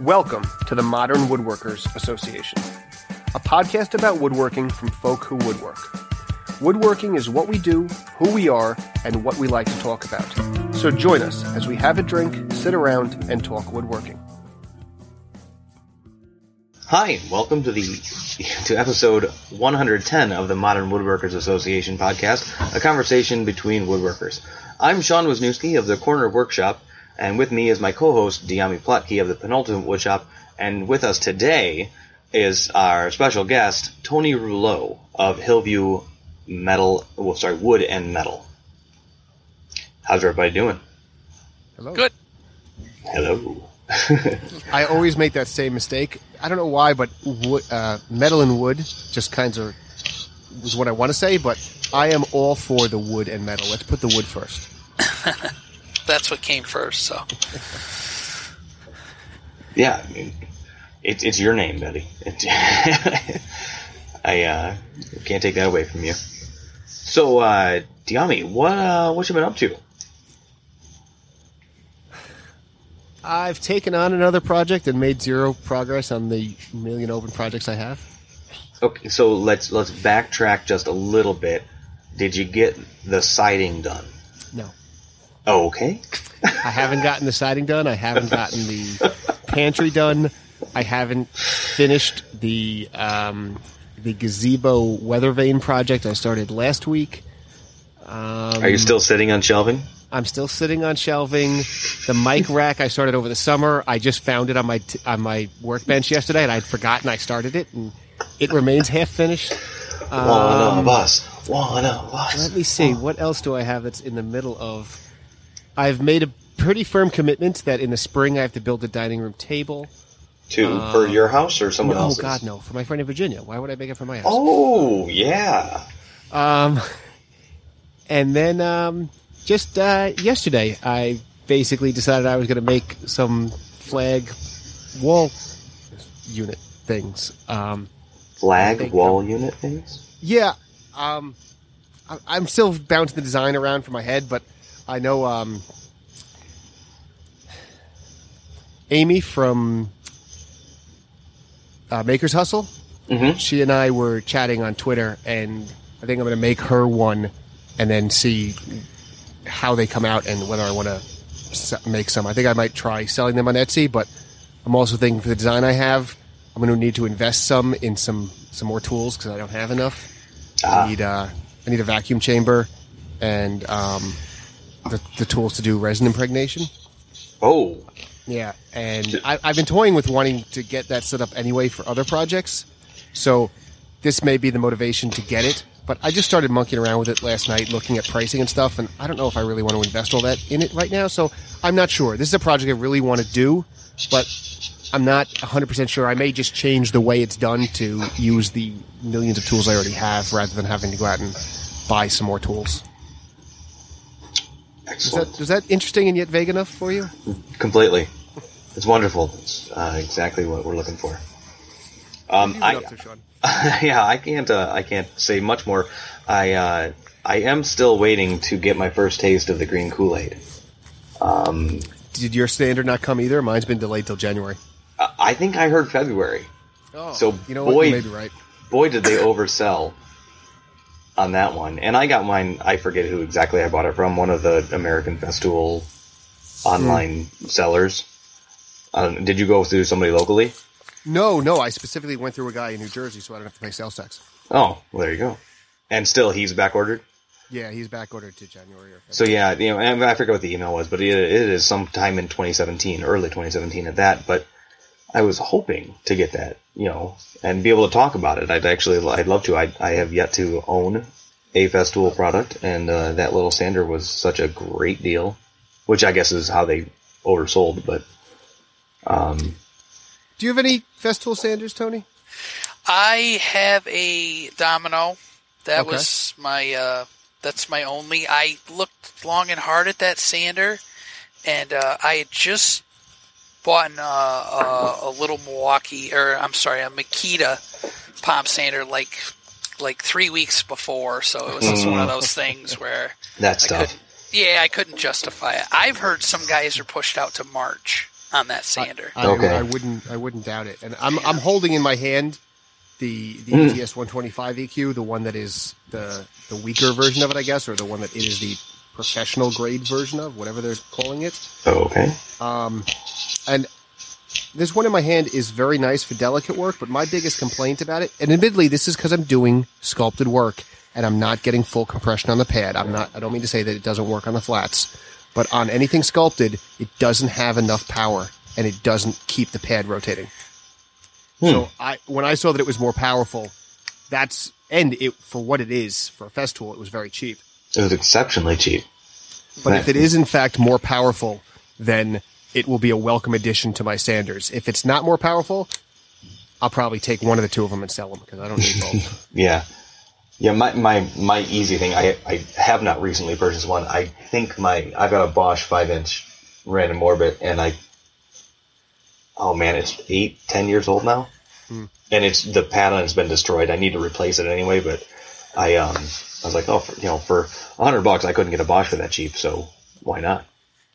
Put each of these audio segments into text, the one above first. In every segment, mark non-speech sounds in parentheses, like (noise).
Welcome to the Modern Woodworkers Association, a podcast about woodworking from folk who woodwork. Woodworking is what we do, who we are, and what we like to talk about. So join us as we have a drink, sit around, and talk woodworking. Hi, and welcome to the to episode 110 of the Modern Woodworkers Association podcast, a conversation between woodworkers. I'm Sean Wisniewski of the Corner Workshop, and with me is my co-host Dyami Plotke of the Penultimate Woodshop, and with us today is our special guest Tony Rouleau of Hillview Metal, well, sorry, Wood and Metal. How's everybody doing? Hello. Good. Hello. (laughs) I always make that same mistake. I don't know why, but wood, uh, metal and wood just kinds of was what I want to say, but I am all for the wood and metal. Let's put the wood first. (laughs) That's what came first. So Yeah, I mean, it, it's your name, Betty. It, (laughs) I uh, can't take that away from you. So, uh, Dyami, what uh, what you been up to? I've taken on another project and made zero progress on the million open projects I have. Okay, so let's let's backtrack just a little bit. Did you get the siding done? Oh, okay. (laughs) I haven't gotten the siding done. I haven't gotten the pantry done. I haven't finished the um, the gazebo weather vane project I started last week. Um, Are you still sitting on shelving? I'm still sitting on shelving. The mic (laughs) rack I started over the summer. I just found it on my t- on my workbench yesterday, and I'd forgotten I started it, and it remains half finished. one Um, of us. One of us. Let me see. What else do I have that's in the middle of? I've made a pretty firm commitment that in the spring I have to build a dining room table. Two for your house or someone Oh else's? Oh God, no! For my friend in Virginia. Why would I make it for my house? Oh, yeah. Um, (laughs) and then um, just uh, yesterday, I basically decided I was going to make some flag wall unit things. Um, Flag wall unit things. yeah, um, I, I'm still bouncing the design around for my head, but I know um, Amy from uh, Maker's Hustle. Mhm. She and I were chatting on Twitter, and I think I'm going to make her one, and then see how they come out and whether I want to make some. I think I might try selling them on Etsy, but I'm also thinking for the design I have, I'm going to need to invest some in some some more tools because I don't have enough. Ah. I need uh, I need a vacuum chamber and um, the the tools to do resin impregnation. Oh, Yeah, and I, I've been toying with wanting to get that set up anyway for other projects. So this may be the motivation to get it. But I just started monkeying around with it last night, looking at pricing and stuff, and I don't know if I really want to invest all that in it right now. So I'm not sure. This is a project I really want to do, but I'm not 100% sure. I may just change the way it's done to use the millions of tools I already have rather than having to go out and buy some more tools. Is excellent. that, is that interesting and yet vague enough for you? Completely. It's wonderful. It's uh, exactly what we're looking for. Um, What are you I, to, Sean? (laughs) yeah, I can't. Uh, I can't say much more. I uh, I am still waiting to get my first taste of the green Kool Aid. Um, Did your standard not come either? Mine's been delayed till January. I- I think I heard February. Oh, So, you know boy- what? You right. Boy, did they oversell on that one. And I got mine. I forget who exactly I bought it from. One of the American Festool online sellers. Um, did you go through somebody locally? No, no. I specifically went through a guy in New Jersey, so I don't have to pay sales tax. Oh, well, there you go. And still, he's back ordered. Yeah, he's back ordered to January. Or So yeah, you know, I forget what the email was, but it, it is sometime in 2017, early 2017 at that. But I was hoping to get that, you know, and be able to talk about it. I'd actually, I'd love to. I, I have yet to own a Festool product, and uh, that little sander was such a great deal, which I guess is how they oversold. But um, Do you have any Festool sanders, Tony? I have a domino. That Okay. was my. Uh, that's my only. I looked long and hard at that sander, and uh, I had just bought uh, uh, a little Milwaukee, or I'm sorry, a Makita palm sander like like three weeks before. So it was just one of those things where that I stuff. Yeah, I couldn't justify it. I've heard some guys are pushed out to March. On that sander. I, Okay. I wouldn't. I wouldn't doubt it. And I'm I'm holding in my hand the the Mm. ETS 125 EQ, the one that is the the weaker version of it, I guess, or the one that it is the professional grade version of, whatever they're calling it. Oh, okay. And this one in my hand is very nice for delicate work, but my biggest complaint about it, and admittedly, this is because I'm doing sculpted work and I'm not getting full compression on the pad. I'm not. I don't mean to say that it doesn't work on the flats, but on anything sculpted, it doesn't have enough power and it doesn't keep the pad rotating. So hmm. I, when I saw that it was more powerful, that's and it for what it is for a Festool, it was very cheap. It was exceptionally cheap. But if it is in fact more powerful, then it will be a welcome addition to my Sanders. If it's not more powerful, I'll probably take one of the two of them and sell them because I don't need both. (laughs) Yeah. Yeah, my, my, my easy thing, I, I have not recently purchased one. I think my, I've got a Bosch 5 inch random orbit and I, oh man, it's eight, ten years old now. And it's, the pattern has been destroyed. I need to replace it anyway, but I, um, I was like, oh, for, you know, for a hundred bucks, I couldn't get a Bosch for that cheap, so why not?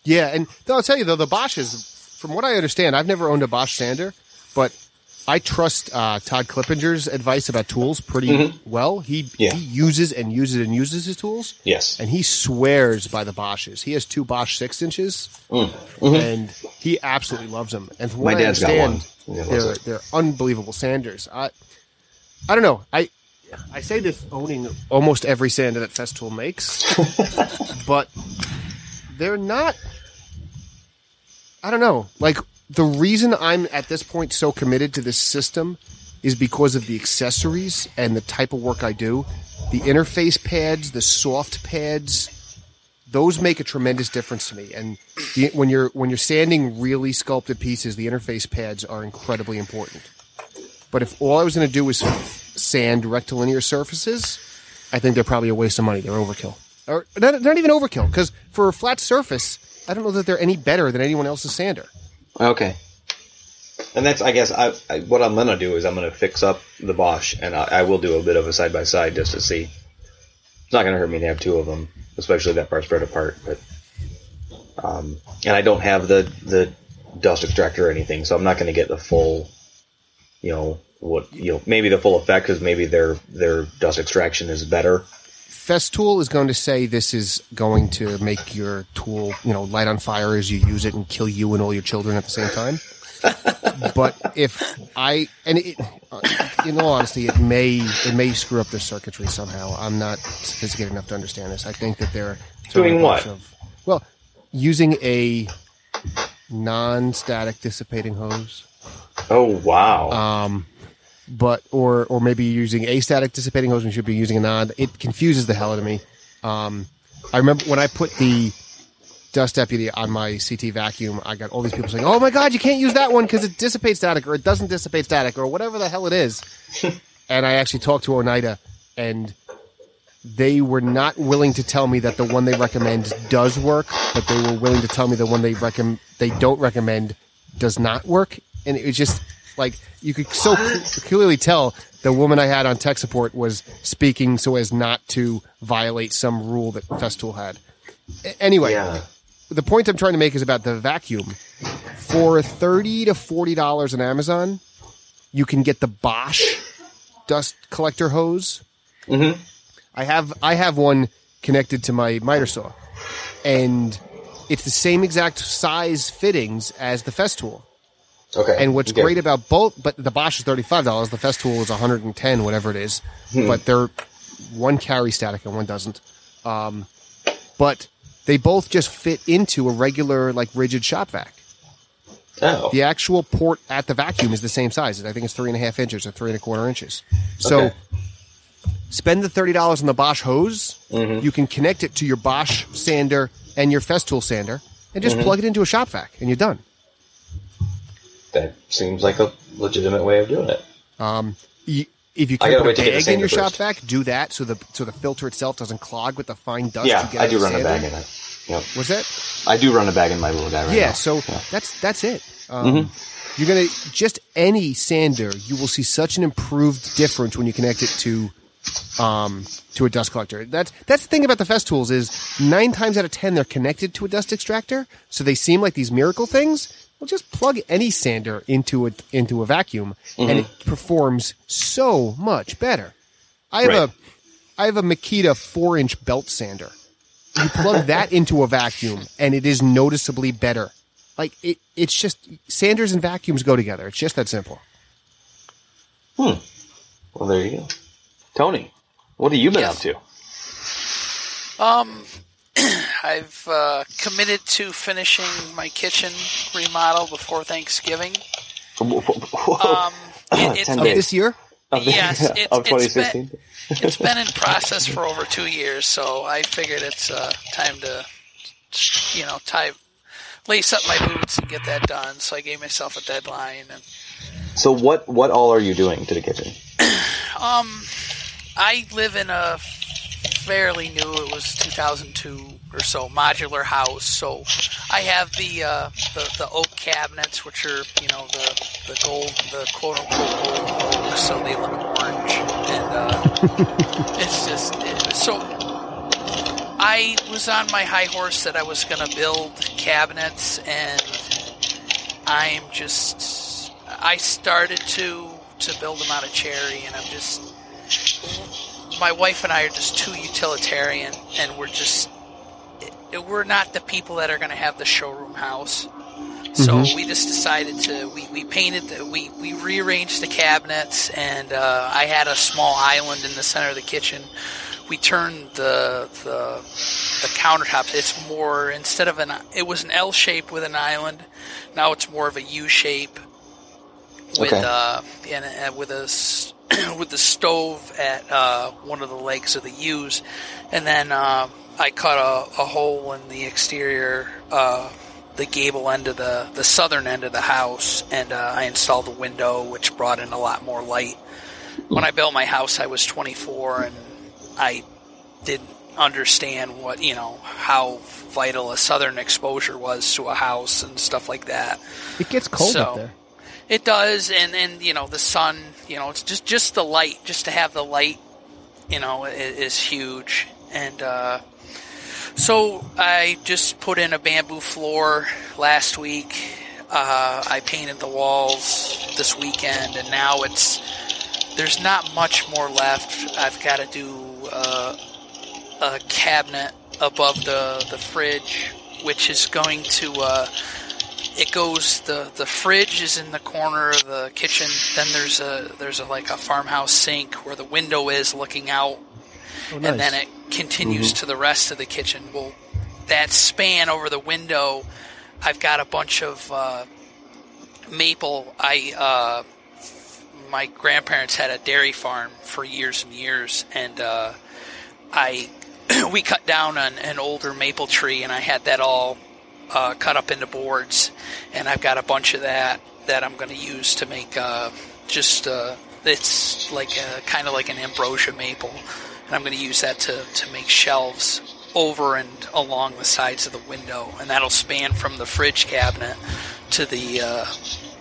yeah, and though I'll tell you though, the Bosches, from what I understand, I've never owned a Bosch sander, but I trust uh, Todd Clippinger's advice about tools pretty well. He Yeah. he uses and uses and uses his tools. Yes. and he swears by the Bosches. He has two Bosch six inches, Mm-hmm. and he absolutely loves them. And from My what I dad's got understand, one. Yeah, they're they're unbelievable sanders. I I don't know. I I say this owning almost every sander that Festool makes, (laughs) but they're not. I don't know. Like the reason I'm at this point so committed to this system is because of the accessories and the type of work I do. The interface pads, the soft pads, those make a tremendous difference to me. And the, when you're when you're sanding really sculpted pieces, the interface pads are incredibly important. But if all I was going to do was sand rectilinear surfaces, I think they're probably a waste of money. They're overkill, or not, not even overkill because for a flat surface, I don't know that they're any better than anyone else's sander. Okay. And that's, I guess, I, I what I'm gonna do is I'm gonna fix up the Bosch, and I, I will do a bit of a side by side just to see. It's not gonna hurt me to have two of them, especially that part spread apart. But, um, and I don't have the the dust extractor or anything, so I'm not gonna get the full, you know, what you know, maybe the full effect because maybe their their dust extraction is better. Festool is going to say this is going to make your tool, you know, light on fire as you use it and kill you and all your children at the same time. (laughs) but if I and it, uh, in all honesty, it may it may screw up the circuitry somehow. I'm not sophisticated enough to understand this. I think that they're Doing what? Of, well, using a non-static dissipating hose Oh wow! um, but or or maybe using a static dissipating hose when you should be using a non. It confuses the hell out of me. Um, I remember when I put the dust deputy on my CT vacuum, I got all these people saying, "Oh my god, you can't use that one because it dissipates static or it doesn't dissipate static or whatever the hell it is." (laughs) and I actually talked to Oneida, and they were not willing to tell me that the one they recommend does work, but they were willing to tell me the one they recommend they don't recommend does not work. And it was just like you could so cl- clearly tell the woman I had on tech support was speaking so as not to violate some rule that Festool had. A- Anyway, yeah. the point I'm trying to make is about the vacuum. For thirty to forty dollars on Amazon, you can get the Bosch dust collector hose. Mhm. I have I have one connected to my miter saw, and it's the same exact size fittings as the Festool. Okay. And what's Okay. great about both, but the Bosch is thirty five dollars, the Festool is one hundred and ten, whatever it is. But they're one carry static and one doesn't. Um, but they both just fit into a regular like Ridgid shop vac. Oh. The actual port at the vacuum is the same size. I think it's three and a half inches or three and a quarter inches. So Okay. spend the thirty dollars on the Bosch hose. Mm-hmm. You can connect it to your Bosch sander and your Festool sander, and Mm-hmm. just plug it into a shop vac, and you're done. That seems like a legitimate way of doing it. You, if you can put a wait to get the bag in your shop first. vac, do that so the so the filter itself doesn't clog with the fine dust. you Yeah, get I do run a bag in it. Yep. Was that? I do run a bag in my little guy right yeah. now. So Yeah. that's that's it. Um, Mm-hmm. You're gonna just any sander, you will see such an improved difference when you connect it to um, to a dust collector. That's that's the thing about the Festools is nine times out of ten they're connected to a dust extractor, so they seem like these miracle things. Well, just plug any sander into a into a vacuum, and it performs so much better. I have Right. a I have a Makita four inch belt sander. You plug (laughs) that into a vacuum, and it is noticeably better. Like it, it's just sanders and vacuums go together. It's just that simple. Hmm. Well, there you go. Tony, what have you been Yes. up to? Um, (clears throat) I've uh, committed to finishing my kitchen remodel before Thanksgiving. Um, (laughs) it, it's, Ten Of this year, Of the- yes, (laughs) it- of it's been- it's been in (laughs) process for over two years, so I figured it's uh, time to, you know, tie, lace up my boots and get that done. So I gave myself a deadline, and So what what all are you doing to the kitchen? (clears throat) um, I live in a fairly new. It was 2002 or so modular house, so I have the uh, the, the oak cabinets, which are you know the the gold, the quote unquote gold oak, so they look orange, and uh, (laughs) it's just it, so. I was on my high horse that I was going to build cabinets, and I'm just I started to to build them out of cherry, and I'm just my wife and I are just too utilitarian, and we're just we're not the people that are going to have the showroom house. So we just decided to we, we painted the, we we rearranged the cabinets, and uh, I had a small island in the center of the kitchen. We turned the the the countertops. It's more instead of an it was an L shape with an island. Now it's more of a U shape with Okay. uh and, and with a (clears throat) with the stove at uh, one of the legs of the U's, and then uh, I cut a, a hole in the exterior, uh, the gable end of the the southern end of the house, and uh, I installed a window, which brought in a lot more light. When I built my house, I was 24, and I didn't understand what you know how vital a southern exposure was to a house and stuff like that. it gets cold So- up there. It does, and and you know the sun. You know, it's just just the light, just to have the light. You know, is, is huge, and uh, so I just put in a bamboo floor last week. Uh, I painted the walls this weekend, and now it's there's not much more left. I've got to do uh, a cabinet above the the fridge, which is going to. It goes the the fridge is in the corner of the kitchen. Then there's a there's a like a farmhouse sink where the window is looking out, Oh, and then it continues to the rest of the kitchen. Well, that span over the window, I've got a bunch of uh, maple. I uh, my grandparents had a dairy farm for years and years, and uh, I (clears throat) we cut down an, an older maple tree, and I had that all uh, cut up into boards, and I've got a bunch of that that I'm going to use to make uh, just uh, it's like kind of like an ambrosia maple, and I'm going to use that to to make shelves over and along the sides of the window, and that'll span from the fridge cabinet to the uh,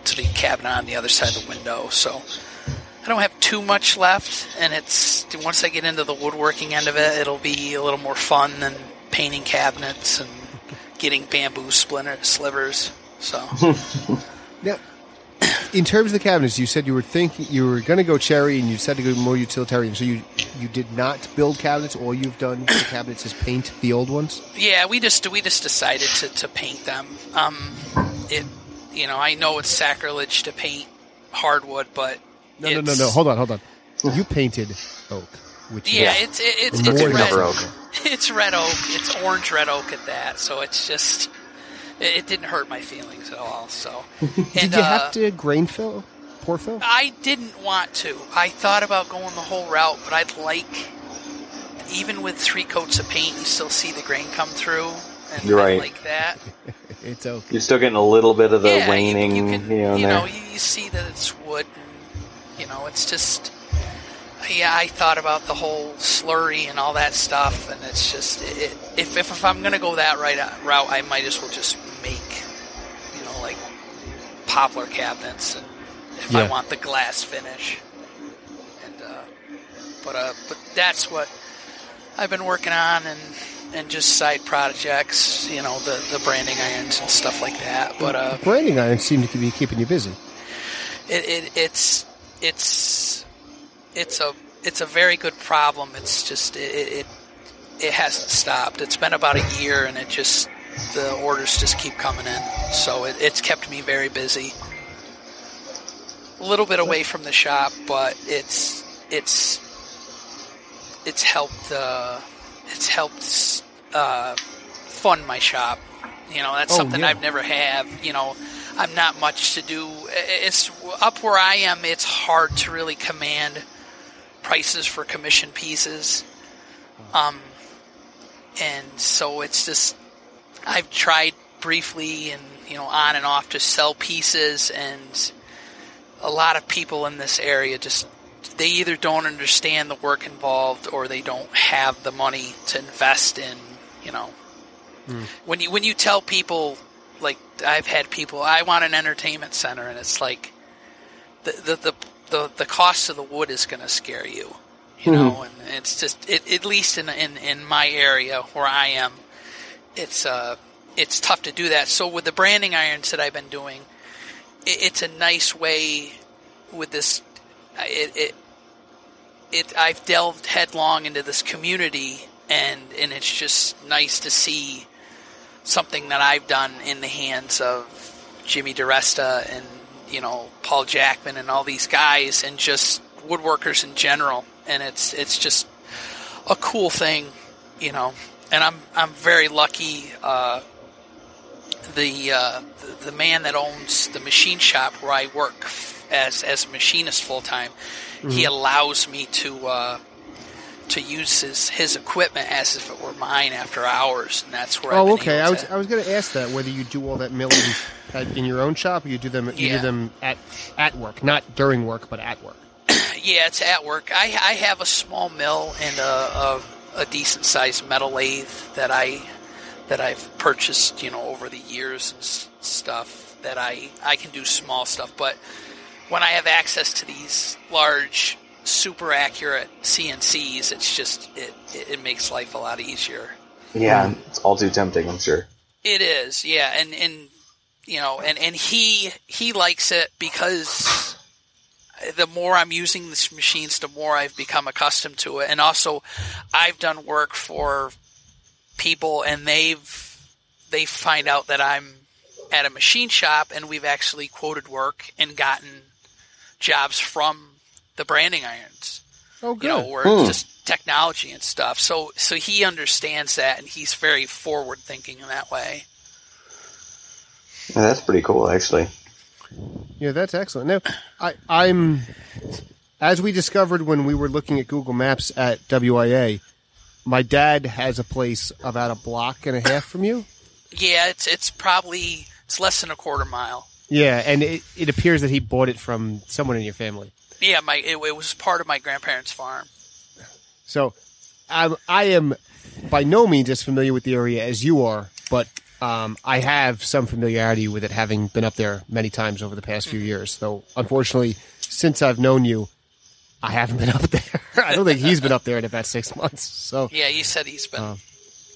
to the cabinet on the other side of the window. So. I don't have too much left, and it's once I get into the woodworking end of it, it'll be a little more fun than painting cabinets and getting bamboo splinter slivers. So (laughs) Now, in terms of the cabinets, you said you were thinking you were going to go cherry, and you said to go more utilitarian. So you you did not build cabinets. All you've done to cabinets is paint the old ones. yeah, we just we just decided to, to paint them. Um, it you know I know it's sacrilege to paint hardwood, but No, no, no, no. Hold on, hold on. You painted oak, which Yeah, is it's it, it's it's red. oak. (laughs) It's red oak. It's orange red oak at that. So it's just it, it didn't hurt my feelings at all. So (laughs) and, Did you uh, have to grain fill, pour fill? I didn't want to. I thought about going the whole route, but I'd like, even with three coats of paint, you still see the grain come through, and You're right. like that. (laughs) It's oak. You're still getting a little bit of the yeah, waning, you, you, you know, you know, you, you see that it's wood, and you know, it's just. Yeah, I thought about the whole slurry and all that stuff, and it's just it, if, if if I'm gonna go that right uh, route, I might as well just make, you know, like poplar cabinets, and if I want the glass finish, and uh, but uh, but that's what I've been working on and and just side projects, you know, the the branding irons and stuff like that. But uh, Branding irons seem to be keeping you busy. it, it it's it's it's a it's a very good problem. It's just it, it it hasn't stopped. It's been about a year, and it just the orders just keep coming in. So it, it's kept me very busy. A little bit away from the shop, but it's it's it's helped uh, it's helped uh, fund my shop. You know, that's Oh, something yeah. I've never have. You know, I'm not much to do. It's up where I am. It's hard to really command prices for commission pieces. Um, and so it's just I've tried briefly and you know on and off to sell pieces, and a lot of people in this area just they either don't understand the work involved or they don't have the money to invest in you know when you when you tell people like I've had people I want an entertainment center and it's like the the the the, the cost of the wood is going to scare you you know and it's just it, at least in, in in my area where I am it's uh it's tough to do that. So with the branding irons that I've been doing it, it's a nice way with this it, it it I've delved headlong into this community and and it's just nice to see something that I've done in the hands of Jimmy DeResta and you know Paul Jackman and all these guys and just woodworkers in general. And it's it's just a cool thing you know. And I'm I'm very lucky uh, the, uh, the the man that owns the machine shop where I work as as a machinist full time he allows me to uh, to use his his equipment as if it were mine after hours. And that's where Oh, okay. able I was I was going to ask that whether you do all that milling at, in your own shop or you do them you Yeah. do them at at work, not during work, but at work. (clears throat) Yeah, it's at work. I, I have a small mill and a, a, a decent sized metal lathe that I that I've purchased, you know, over the years and s- stuff. That I I can do small stuff, but when I have access to these large, super accurate CNCs, it's just it it, it makes life a lot easier. Yeah, it's all too tempting, I'm sure. It is, yeah, and and you know, and and he he likes it because the more I'm using these machines, the more I've become accustomed to it, and also I've done work for people, and they've they find out that I'm at a machine shop, and we've actually quoted work and gotten jobs from the branding irons Oh, good. you know, where Hmm. it's just technology and stuff. So, so he understands that, and he's very forward thinking in that way. Yeah, that's pretty cool, actually. Yeah, that's excellent. Now, I, I'm as we discovered when we were looking at Google Maps at WIA. My dad has a place about a block and a half from you. Yeah, it's it's probably it's less than a quarter mile. Yeah, and it, it appears that he bought it from someone in your family. Yeah, my it, it was part of my grandparents' farm. So, I'm, I am by no means as familiar with the area as you are, but um, I have some familiarity with it, having been up there many times over the past few years. Though, unfortunately, since I've known you, I haven't been (laughs) up there. I don't think he's been up there in about six months. So, Yeah, you said he's been Oh.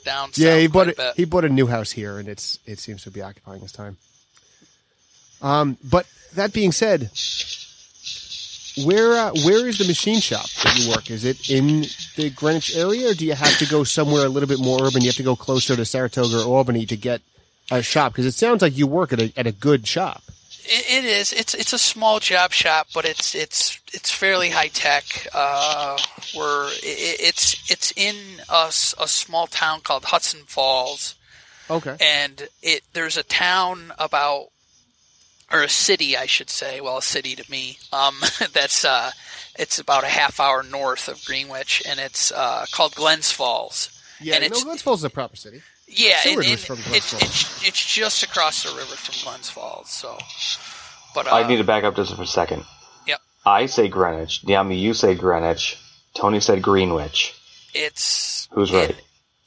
down. yeah, he bought a He bought a new house here, and it's it seems to be occupying his time. Um, but that being said, where uh, where is the machine shop that you work? Is it in the Greenwich area, or do you have to go somewhere a little bit more urban? You have to go closer to Saratoga or Albany to get a shop because it sounds like you work at a at a good shop. It, it is. It's it's a small job shop, but it's it's it's fairly high tech. Uh, we're it, it's it's in a small town called Hudson Falls. Okay. and it there's a town about or a city I should say well a city to me um, (laughs) that's uh, it's about a half hour north of Greenwich and it's uh, called Glens Falls Yeah, and no, Glens Falls is a proper city. yeah and, and from it's, it's it's just across the river from Glens Falls so but uh, I need to back up just for a second. Yep. I say Greenwich. Yami, you say Greenwich. Tony said Greenwich. it's Who's in- right?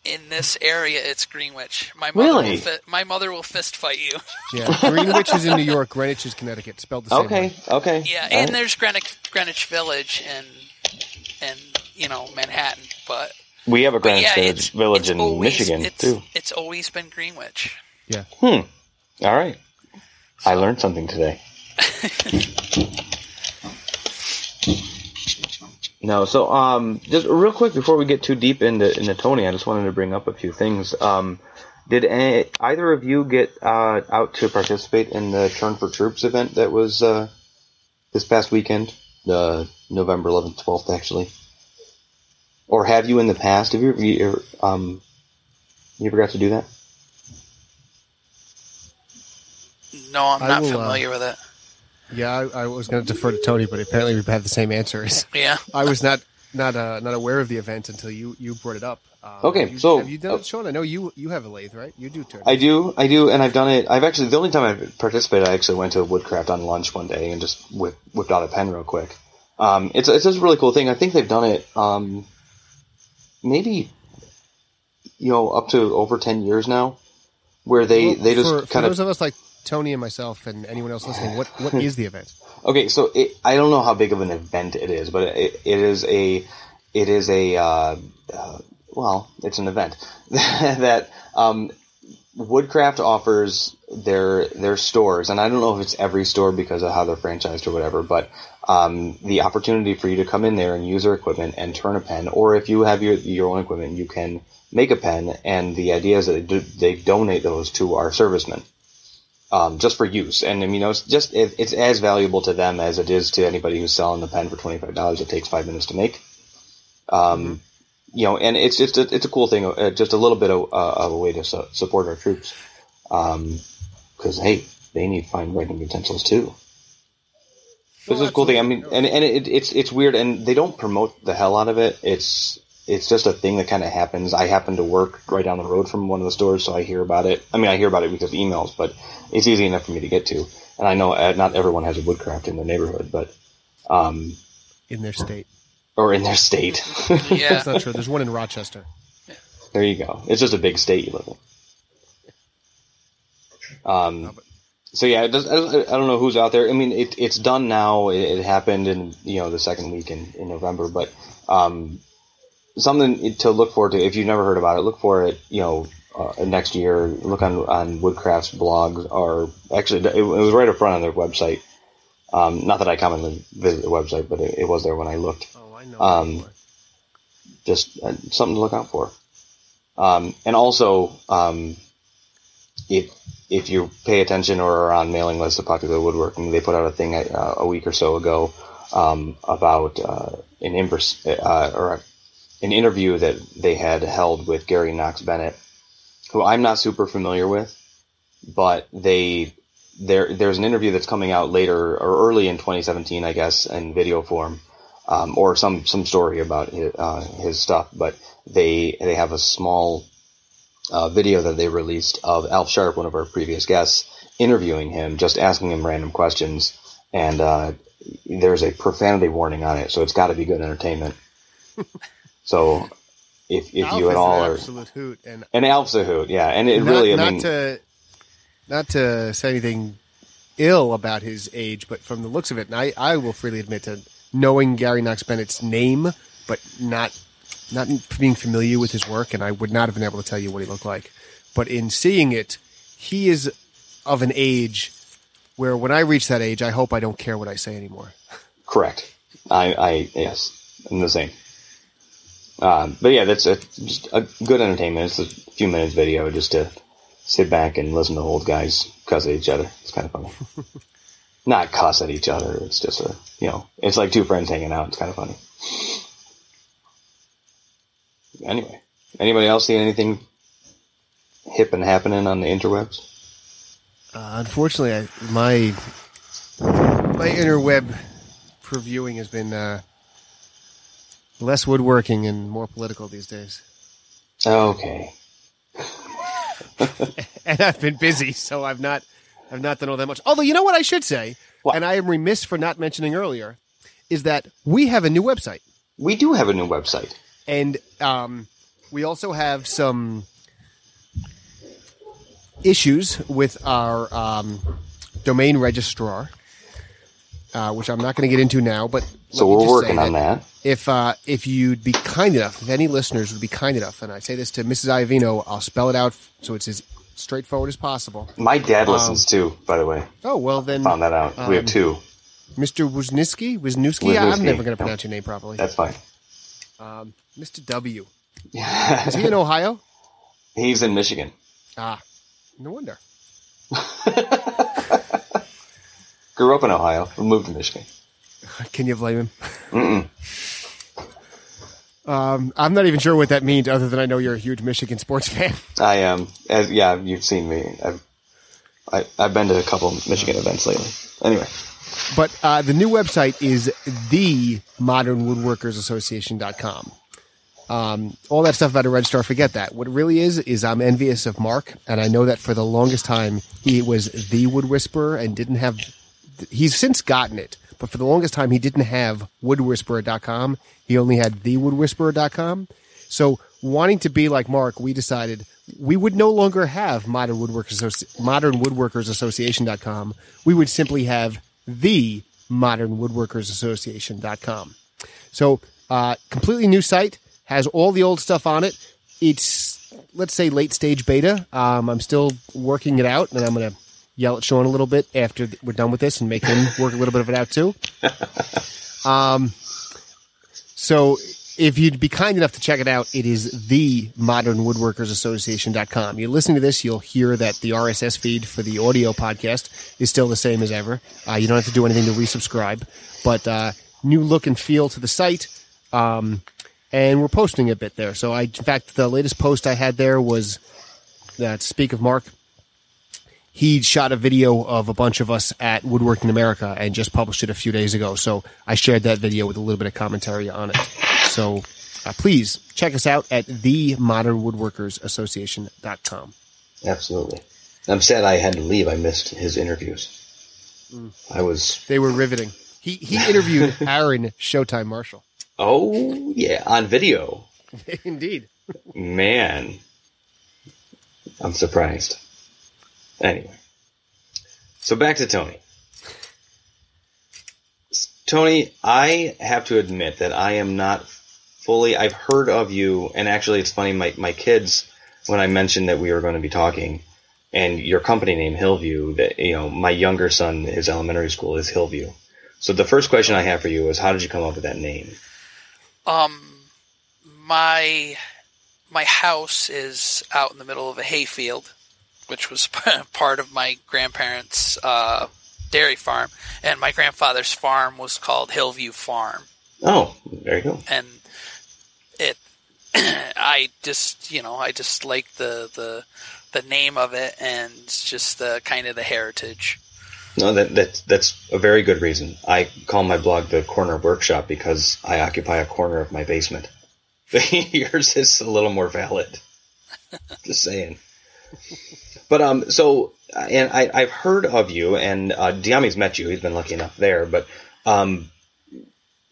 In this area it's Greenwich my mother Really? will fi- my mother will fist fight you (laughs) Yeah, Greenwich is in New York. Greenwich is Connecticut. Spelled the same Okay, way. okay. Yeah, All and right. there's Greenwich, Greenwich Village and and you know Manhattan, but We have a But Granite yeah, State it's, Village it's in always, Michigan it's, too. It's always been Greenwich. Yeah. Hmm. All right. I learned something today. (laughs) no, so um, just real quick before we get too deep into into Tony, I just wanted to bring up a few things. Um, did any, either of you get uh, out to participate in the Turn for Troops event that was uh, this past weekend, the November 11th, 12th, actually? Or have you in the past? Have you, you ever, um, you ever got to do that? No, I'm I not will, uh, familiar with it. Yeah, I, I was going to defer to Tony, but apparently we have had the same answers. Yeah. (laughs) I was not not uh, not aware of the event until you you brought it up. Um, Okay, have you, so- have you done it, Sean? I know you you have a lathe, right? You do turn. I do, I do, and I've done it. I've actually the only time I've participated, I actually went to Woodcraft on lunch one day and just whip, whipped out a pen real quick. Um, it's it's just a really cool thing. I think they've done it, um, maybe, you know, up to over ten years now, where they Well, they just for, for kind those of of us like Tony and myself and anyone else listening. What what is the event? (laughs) Okay, so it, I don't know how big of an event it is, but it, it is a it is a uh, uh, well, it's an event (laughs) that um, Woodcraft offers their their stores, and I don't know if it's every store because of how they're franchised or whatever, but um, the opportunity for you to come in there and use their equipment and turn a pen, or if you have your your own equipment, you can make a pen, and the idea is that they, do, they donate those to our servicemen um, just for use. And I mean, you know, it's just it, it's as valuable to them as it is to anybody who's selling the pen for twenty five dollars. It takes five minutes to make. Um, You know, and it's just a, it's a cool thing, uh, just a little bit of, uh, of a way to su- support our troops. Because hey, they need fine writing utensils too. This is a cool thing. I mean, and and it, it's it's weird, and they don't promote the hell out of it. It's it's just a thing that kind of happens. I happen to work right down the road from one of the stores, so I hear about it. I mean, I hear about it because of emails, but it's easy enough for me to get to. And I know uh, not everyone has a woodcraft in their neighborhood, but um, in their state. or in their state. (laughs) Yeah. That's not true. There's one in Rochester. there you go. It's just a big state you live in. Um, so yeah, it does, I don't I don't know who's out there. I mean, it, it's done now. It, it happened in you know the second week in, in November, but um, something to look forward to. If you've never heard about it, look for it. You know, uh, next year. Look on on Woodcraft's blogs, or actually, it, it was right up front on their website. Um, not that I commonly visit the website, but it, it was there when I looked Oh, I know. Um, just uh, something to look out for. Um, and also, um, if if you pay attention or are on mailing lists of Popular Woodworking, they put out a thing uh, a week or so ago um, about uh, an imbers- uh, or an interview that they had held with Gary Knox Bennett, who I'm not super familiar with, but they there there's an interview that's coming out later or early in 2017, I guess, in video form um, or some some story about his, uh, his stuff. But they they have a small uh, video that they released of Alf Sharp, one of our previous guests, interviewing him, just asking him random questions, and uh, there's a profanity warning on it, so it's got to be good entertainment. (laughs) so if if you at all an are absolute hoot, and and Alf's a hoot, yeah, and it not, really, I not mean, to not to say anything ill about his age, but from the looks of it, and I, I will freely admit to knowing Gary Knox Bennett's name, but not not being familiar with his work, and I would not have been able to tell you what he looked like. But in seeing it, he is of an age where when I reach that age, I hope I don't care what I say anymore. Correct. I, I yes, I'm the same. Um, but yeah, that's a, just a good entertainment. It's a few minutes video just to sit back and listen to old guys cuss at each other. It's kind of funny. (laughs) Not cuss at each other. It's just a you know, it's like two friends hanging out. It's kind of funny. Anyway, anybody else see anything hip and happening on the interwebs? Uh, unfortunately, I, my my interweb previewing has been uh, less woodworking and more political these days. Okay. (laughs) and I've been busy, so I've not I've not done all that much. Although you know what I should say, What? and I am remiss for not mentioning earlier, is that we have a new website, We do have a new website. and um, we also have some issues with our um, domain registrar. Uh, which I'm not going to get into now. But So we're working say on that. If uh, if you'd be kind enough, if any listeners would be kind enough, and I say this to Mrs. Iovino, I'll spell it out so it's as straightforward as possible. My dad listens too, by the way. Oh well, then Found that out. we have Um, two. Mr. Wisniewski, Wisniewski. I'm never going to pronounce your name properly. That's fine. Um, Mr. W. (laughs) Is he in Ohio? He's in Michigan. Ah, no wonder. (laughs) Grew up in Ohio. Moved to Michigan. (laughs) Can you blame him? Mm-mm. (laughs) Um, I'm not even sure what that means, other than I know you're a huge Michigan sports fan. (laughs) I am. As, yeah, you've seen me. I've I, I've been to a couple Michigan events lately. Anyway, But uh, the new website is the modernwoodworkersassociation.com. Um, all that stuff about a registrar, forget that. What it really is, is I'm envious of Mark, and I know that for the longest time he was the Wood Whisperer and didn't have. He's since gotten it, but for the longest time he didn't have woodwhisperer.com. He only had thewoodwhisperer.com. So, wanting to be like Mark, we decided we would no longer have modern woodworkers modern woodworkers association.com. We would simply have the modern woodworkers association.com. So, uh, completely new site has all the old stuff on it. It's let's say late stage beta. Um, I'm still working it out, and I'm going to yell at Sean a little bit after we're done with this and make him work a little bit of it out too. (laughs) Um, so if you'd be kind enough to check it out, it is the modern woodworkers association.com. You're listening to this, you'll hear that the RSS feed for the audio podcast is still the same as ever. Uh, you don't have to do anything to resubscribe, but, uh, new look and feel to the site. Um, and we're posting a bit there. So I, in fact, the latest post I had there was, that speak of Mark, he shot a video of a bunch of us at Woodworking America and just published it a few days ago. So I shared that video with a little bit of commentary on it. So uh, please check us out at themodernwoodworkersassociation.com. absolutely. I'm sad I had to leave. I missed his interviews. I was. They were riveting. He he interviewed (laughs) Aaron Showtime Marshall. Oh yeah, on video. (laughs) Indeed. Man, I'm surprised. Anyway, so back to Tony. Tony, I have to admit that I am not fully. I've heard of you, and actually, it's funny. My my kids, when I mentioned that we were going to be talking, and your company name Hillview, that you know, my younger son, his elementary school is Hillview. So the first question I have for you is, how did you come up with that name? Um, my my house is out in the middle of a hayfield, which was (laughs) part of my grandparents' uh, dairy farm, and my grandfather's farm was called Hillview Farm, Oh, there you go. and it. (clears throat) I just you know I just like the the the name of it and just the kind of the heritage. No, that, that that's a very good reason. I call my blog the Corner Workshop because I occupy a corner of my basement. (laughs) Yours is a little more valid. (laughs) Just saying. But um, so and I I've heard of you, and uh, Dyami's met you. He's been lucky enough there, but um,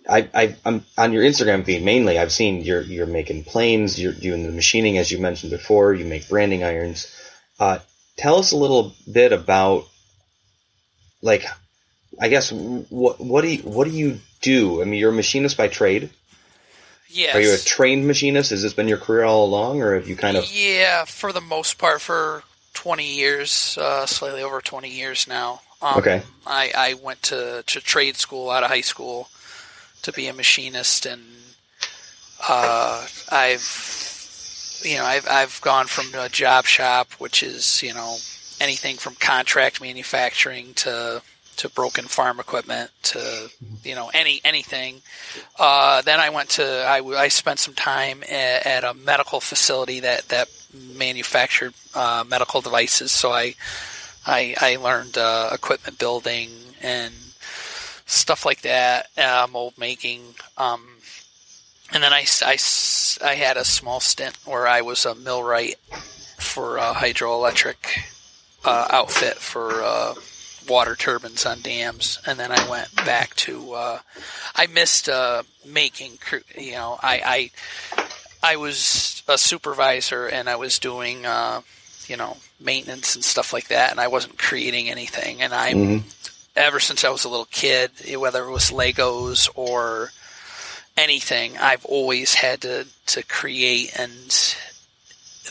I I I'm on your Instagram feed mainly. I've seen you're you're making planes. You're doing the machining as you mentioned before. You make branding irons. Uh, tell us a little bit about like I guess what what do you what do you do? I mean, you're a machinist by trade. Yes. Are you a trained machinist? Has this been your career all along, or have you kind of? Yeah, for the most part, for 20 years, uh, slightly over 20 years now. Um, Okay. I, I went to, to trade school out of high school to be a machinist, and uh, I've you know I've I've gone from a job shop, which is you know anything from contract manufacturing to to broken farm equipment to you know any anything. Uh, then I went to I, I spent some time at, at a medical facility that that manufactured uh, medical devices. So I I, I learned uh, equipment building and stuff like that, uh, mold making. Um, and then I, I, I had a small stint where I was a millwright for a hydroelectric uh, outfit for uh, water turbines on dams, and then I went back to. Uh, I missed uh, making. You know, I, I I was a supervisor and I was doing. Uh, you know maintenance and stuff like that, and I wasn't creating anything. And I'm Mhm. ever since I was a little kid, whether it was Legos or anything, I've always had to to create and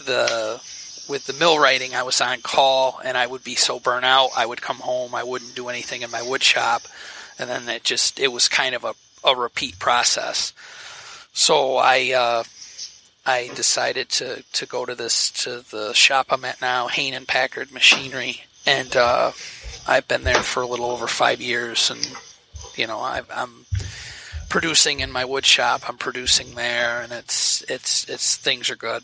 the with the millwrighting, I was on call and I would be so burnt out. I would come home, I wouldn't do anything in my wood shop, and then it just it was kind of a, a repeat process. So I uh, I decided to to go to this to the shop I'm at now, Hain and Packard Machinery, and uh, I've been there for a little over five years, and you know I, I'm producing in my wood shop. I'm producing there, and it's it's it's things are good.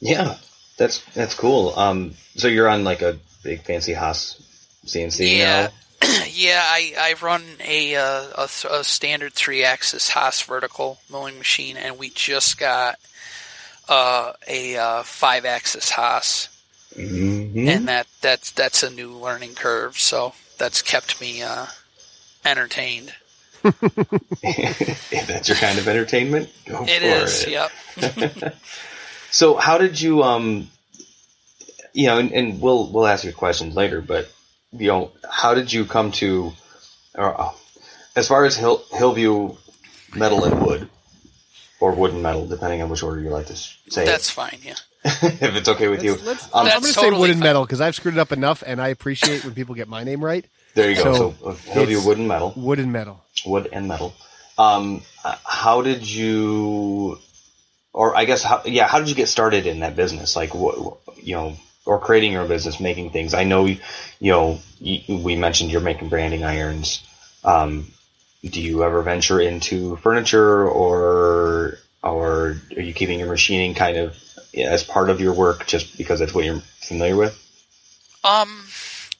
Yeah, that's that's cool. Um, so you're on like a big fancy Haas CNC Yeah. now. (clears throat) yeah, I, I run a, uh, a, a standard three axis Haas vertical milling machine, and we just got uh, a uh, five axis Haas, hmm and that that's that's a new learning curve. So that's kept me uh, entertained. (laughs) (laughs) if that's your kind of entertainment, go It for is, it. yep. (laughs) So how did you um you know and, and we'll we'll ask you questions later, but you know, how did you come to or uh, as far as Hill, Hillview metal and wood or wood and metal, depending on which order you like to say That's fine. Yeah. (laughs) if it's okay with you. Let's- let's- Um, I'm going to say totally wood and fine. metal because I've screwed it up enough, and I appreciate when people get my name right. there you go. so So, uh, Hillview it's- wood and metal, Wood and metal. wood and metal. Um, uh, how did you, or I guess, how, yeah, how did you get started in that business? Like, what, you know, or creating your own business, making things. I know, you know, you, we mentioned you're making branding irons. Um, do you ever venture into furniture, or or are you keeping your machining kind of as part of your work just because that's what you're familiar with? Um,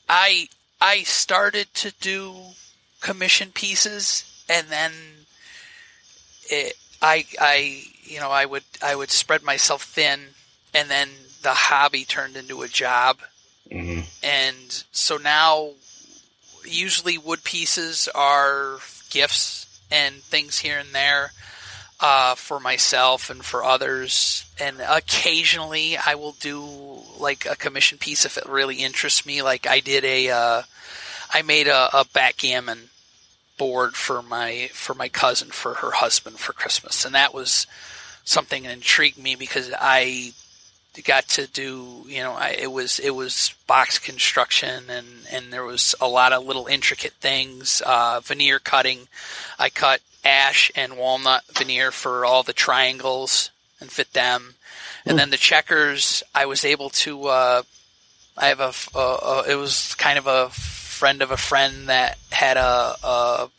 I I started to do commission pieces, and then it, I I you know I would I would spread myself thin, and then the hobby turned into a job, hmm and so now usually wood pieces are gifts and things here and there uh, for myself and for others. And occasionally I will do like a commission piece if it really interests me. Like I did a, uh, I made a, a backgammon board for my for my cousin for her husband for Christmas, and that was something that intrigued me because I got to do you know I, it was it was box construction and and there was a lot of little intricate things uh, veneer cutting. I cut ash and walnut veneer for all the triangles and fit them. And then the checkers i was able to uh, i have a, a, a it was kind of a friend of a friend that had a a,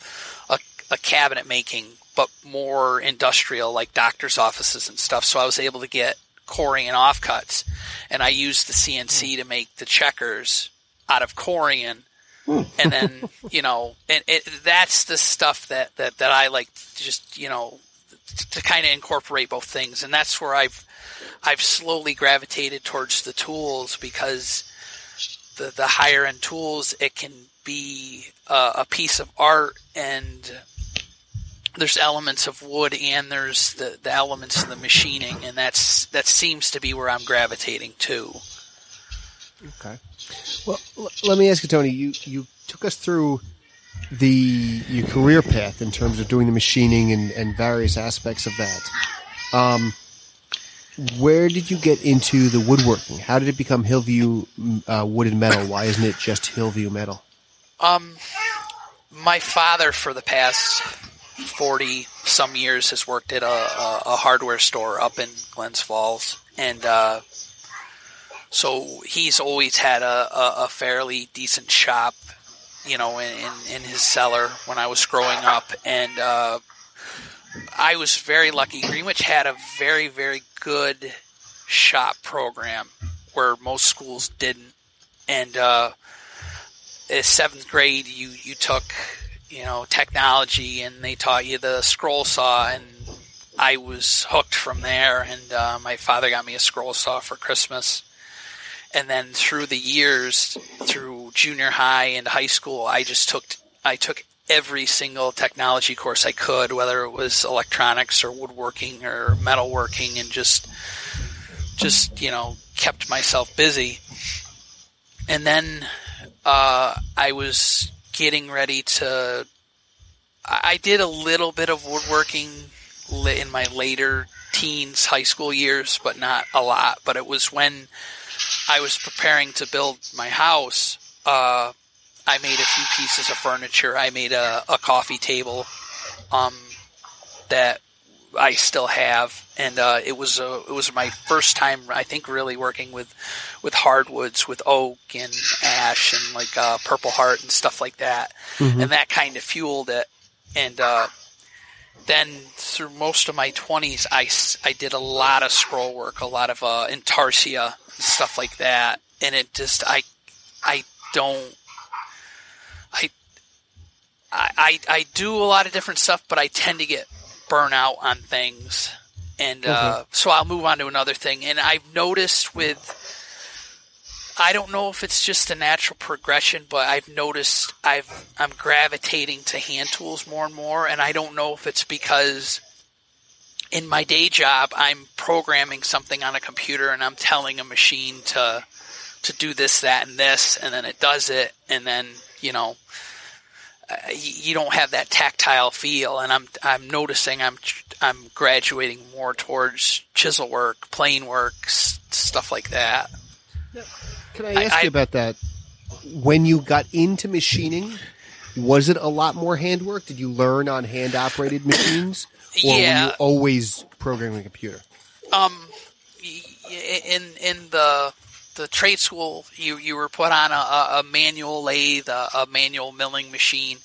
a, a cabinet making but more industrial like doctors offices and stuff. So i was able to get Corian offcuts, and I used the CNC to make the checkers out of Corian, and then (laughs) you know, and it, that's the stuff that, that that I like to just you know to, to kind of incorporate both things, and that's where I've I've slowly gravitated towards the tools because the the higher end tools it can be uh, a piece of art and there's elements of wood and there's the, the elements of the machining and that's that seems to be where I'm gravitating to. Okay. Well, l- let me ask you, Tony. You you took us through the your career path in terms of doing the machining and, and various aspects of that. Um, where did you get into the woodworking? How did it become Hillview uh, Wood and Metal? Why isn't it just Hillview Metal? Um my father for the past 40 some years has worked at a, a, a hardware store up in Glens Falls. And uh, so he's always had a, a, fairly decent shop you know in, in, his cellar when I was growing up. And uh, I was very lucky. Greenwich had a very very good shop program where most schools didn't. And uh, in seventh grade you you took you know technology and they taught you the scroll saw and I was hooked from there and uh, my father got me a scroll saw for Christmas. And then through the years through junior high and high school I just took I took every single technology course I could whether it was electronics or woodworking or metalworking and just just you know kept myself busy. And then uh, I was getting ready to. I did a little bit of woodworking in my later teens, high school years, but not a lot. But it was when I was preparing to build my house. Uh, I made a few pieces of furniture. I made a, a coffee table um, that I still have, and uh, it was a, it was my first time I think really working with with hardwoods, with oak and ash and like uh, purple heart and stuff like that, Mhm. and that kind of fueled it. And uh, then through most of my twenties, I, I did a lot of scroll work, a lot of uh, intarsia and stuff like that, and it just I I don't I I, I I do a lot of different stuff, but I tend to get burnt out on things, and uh, so I'll move on to another thing. And I've noticed with I don't know if it's just a natural progression, but I've noticed I've I'm gravitating to hand tools more and more, and I don't know if it's because in my day job I'm programming something on a computer and I'm telling a machine to to do this, that, and this, and then it does it, and then you know uh, you don't have that tactile feel, and I'm I'm noticing I'm I'm graduating more towards chisel work, plane work, stuff like that. Can I I- ask I- you about that? When you got into machining, was it a lot more handwork? Did you learn on hand operated machines? Or were you always programming a computer? Um, y- y- in in the the trade school, you you were put on a, a a manual lathe, a, a manual milling machine,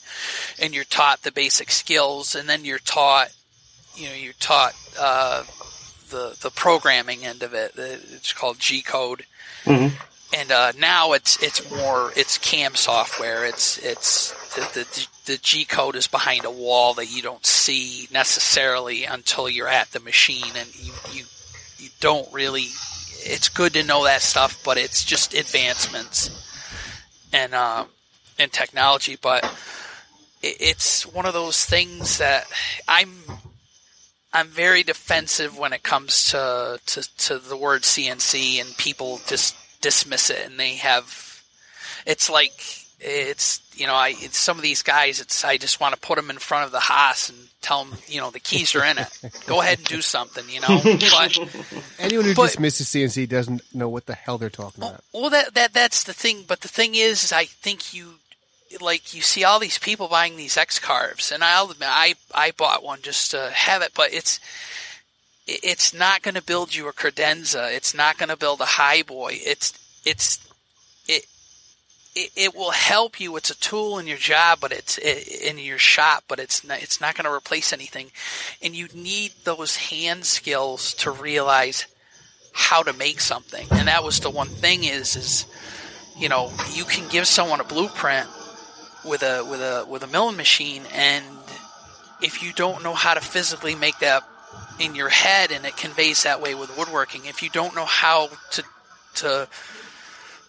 and you're taught the basic skills, and then you're taught, you know, you're taught uh, the the programming end of it. It's called G code. Mhm. And uh, now it's it's more it's CAM software. It's it's the, the the G code is behind a wall that you don't see necessarily until you're at the machine, and you you you don't really. It's good to know that stuff, but it's just advancements and uh, and technology. But it, it's one of those things that I'm I'm very defensive when it comes to, to, to the word CNC and people just dismiss it and they have it's like it's you know I it's some of these guys it's I just want to put them in front of the Haas and tell them you know the keys are in it go ahead and do something you know (laughs) but Anyone who But- dismisses CNC doesn't know what the hell they're talking about. well that that that's the thing but the thing is, is I think you like you see all these people buying these X carves and I'll admit I I bought one just to have it but it's it- it's not going to build you a credenza it's not going to build a high boy it's it's it it, it will help you. It's a tool in your job, but it's in your shop, but it's not, it's not going to replace anything. And you need those hand skills to realize how to make something. And that was the one thing is is you know you can give someone a blueprint with a with a with a milling machine, and if you don't know how to physically make that in your head, and it conveys that way with woodworking, if you don't know how to to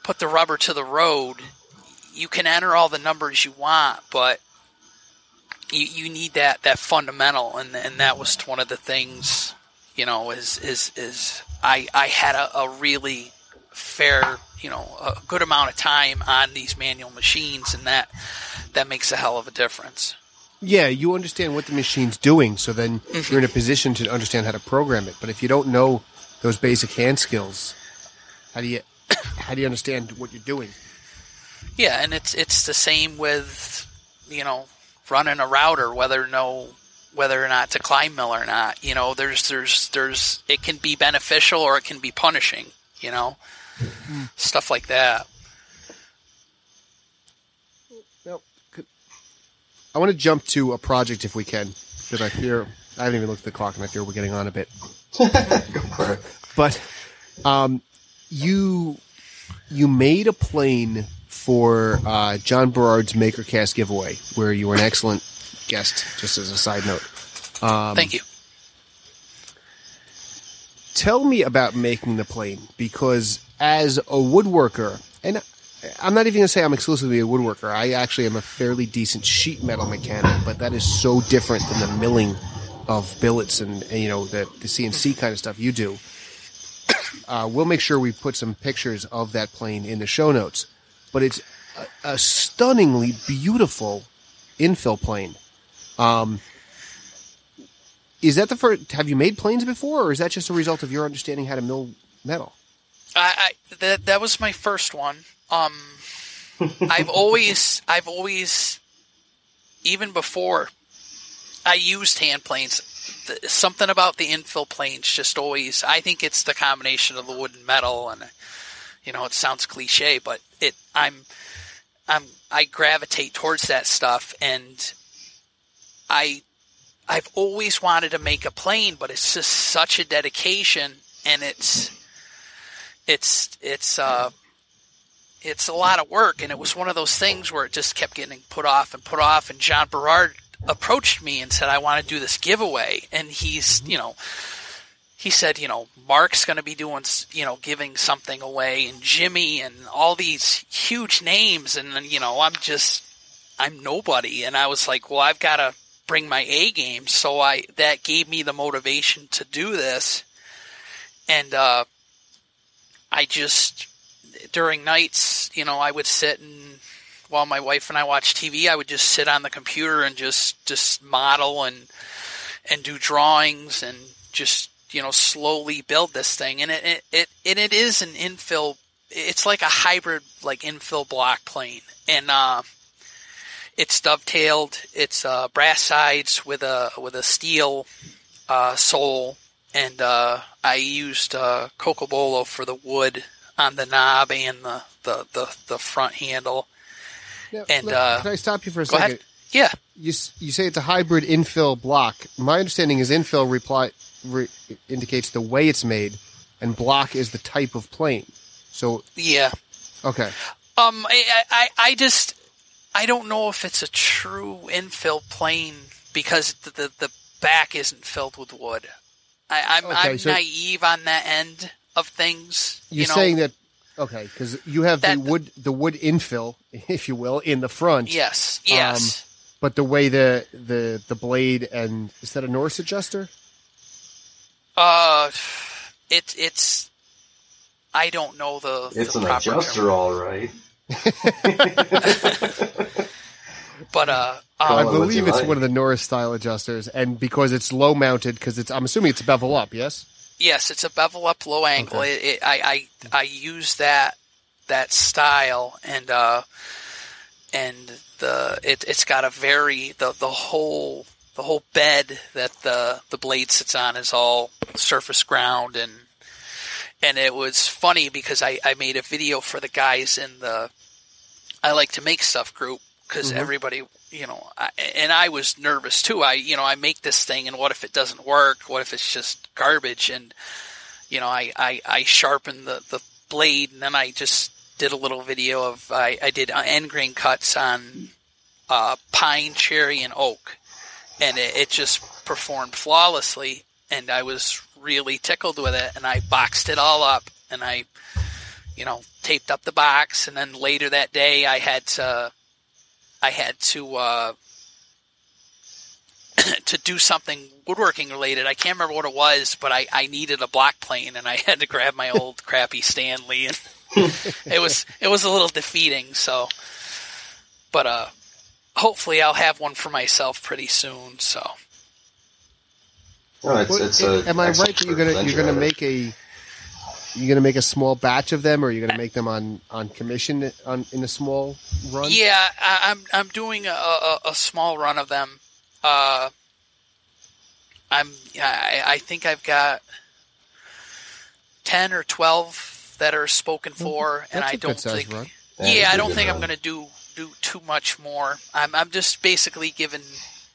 put the rubber to the road, you can enter all the numbers you want, but you, you need that, that fundamental, and and that was one of the things, you know, is is is I I had a, a really fair, you know, a good amount of time on these manual machines, and that that makes a hell of a difference. Yeah, you understand what the machine's doing, so then mm-hmm. you're in a position to understand how to program it. But if you don't know those basic hand skills, how do you (coughs) how do you understand what you're doing? Yeah, and it's it's the same with you know running a router, whether no whether or not to climb mill or not. You know, there's there's there's it can be beneficial or it can be punishing. You know, hmm. stuff like that. Well, could- I want to jump to a project if we can, because I fear I haven't even looked at the clock, and I fear we're getting on a bit. (laughs) Go for it. But um, you you made a plane for uh, John Berard's MakerCast giveaway, where you were an excellent guest. Just as a side note, um, Thank you. tell me about making the plane because as a woodworker, and I'm not even going to say I'm exclusively a woodworker. I actually am a fairly decent sheet metal mechanic, but that is so different than the milling of billets and, and, you know the, the CNC kind of stuff you do. (coughs) Uh, we'll make sure we put some pictures of that plane in the show notes. But it's a, a stunningly beautiful infill plane. Um, is that the first? Have you made planes before, or is that just a result of your understanding how to mill metal? I, I that that was my first one. Um, I've always I've always even before I used hand planes. th- Something about the infill planes just always. I think it's the combination of the wood and metal, and you know it sounds cliche, but it. I'm I'm I gravitate towards that stuff, and I I've always wanted to make a plane, but it's just such a dedication, and it's it's it's uh it's a lot of work and it was one of those things where it just kept getting put off and put off and John Berard approached me and said I want to do this giveaway and he's you know he said you know Mark's going to be doing you know giving something away and Jimmy and all these huge names and then you know I'm just I'm nobody and I was like well I've got to bring my A game so I that gave me the motivation to do this and uh I just during nights, you know, I would sit and while my wife and I watch TV, I would just sit on the computer and just just model and and do drawings and just you know slowly build this thing. And it it it, and it is an infill. It's like a hybrid like infill block plane, and uh, it's dovetailed. It's uh, brass sides with a with a steel uh, sole, and uh, I used uh, Cocobolo for the wood on the knob and the, the, the, the front handle. Now, And, let- uh, can I stop you for a second? ahead. Yeah. You you say it's a hybrid infill block. My understanding is infill reply re, indicates the way it's made, and block is the type of plane. So Yeah. okay, Um, I, I, I just, I don't know if it's a true infill plane because the, the, the back isn't filled with wood. I, I'm, Okay, I'm so- naive on that end of things. you're you know? saying that okay because you have That- the wood the wood infill, (laughs) if you will, in the front. Yes. Um, Yes. But the way the the the blade and is that a Norris adjuster? uh, it, it's, I don't know the, It's the an proper term. adjuster, all right. (laughs) but, uh, I um, it what believe it's like. one of the Norris style adjusters, and because it's low mounted, because it's I'm assuming it's bevel up. Yes. Yes, it's a bevel up low angle. It, it, I, I I use that that style and uh and the it it's got a very the the whole the whole bed that the the blade sits on is all surface ground and and it was funny because I I made a video for the guys in the I like to make stuff group because Mhm. everybody you know I, and I was nervous too. I you know I make this thing and what if it doesn't work? What if it's just garbage? And you know I I, I sharpened the the blade and then I just did a little video of I, I did end grain cuts on uh, pine, cherry, and oak, and it, it just performed flawlessly. And I was really tickled with it, and I boxed it all up, and I, you know, taped up the box. And then later that day, I had to, I had to. Uh, (clears throat) to do something woodworking related. I can't remember what it was, but I, I needed a block plane and I (laughs) had to grab my old crappy Stanley and (laughs) it was it was a little defeating, so but uh hopefully I'll have one for myself pretty soon, so No, it's, Well, it's a am I right that you're gonna you're gonna make a you're gonna make a small batch of them, or you're gonna make them on on commission on in a small run? Yeah, I, I'm I'm doing a, a, a small run of them. Uh, I'm I, I think I've got ten or twelve that are spoken for, and That's I a don't think. run. Yeah, Yeah, it's I a don't good think I'm going to do do too much more. I'm I'm just basically giving.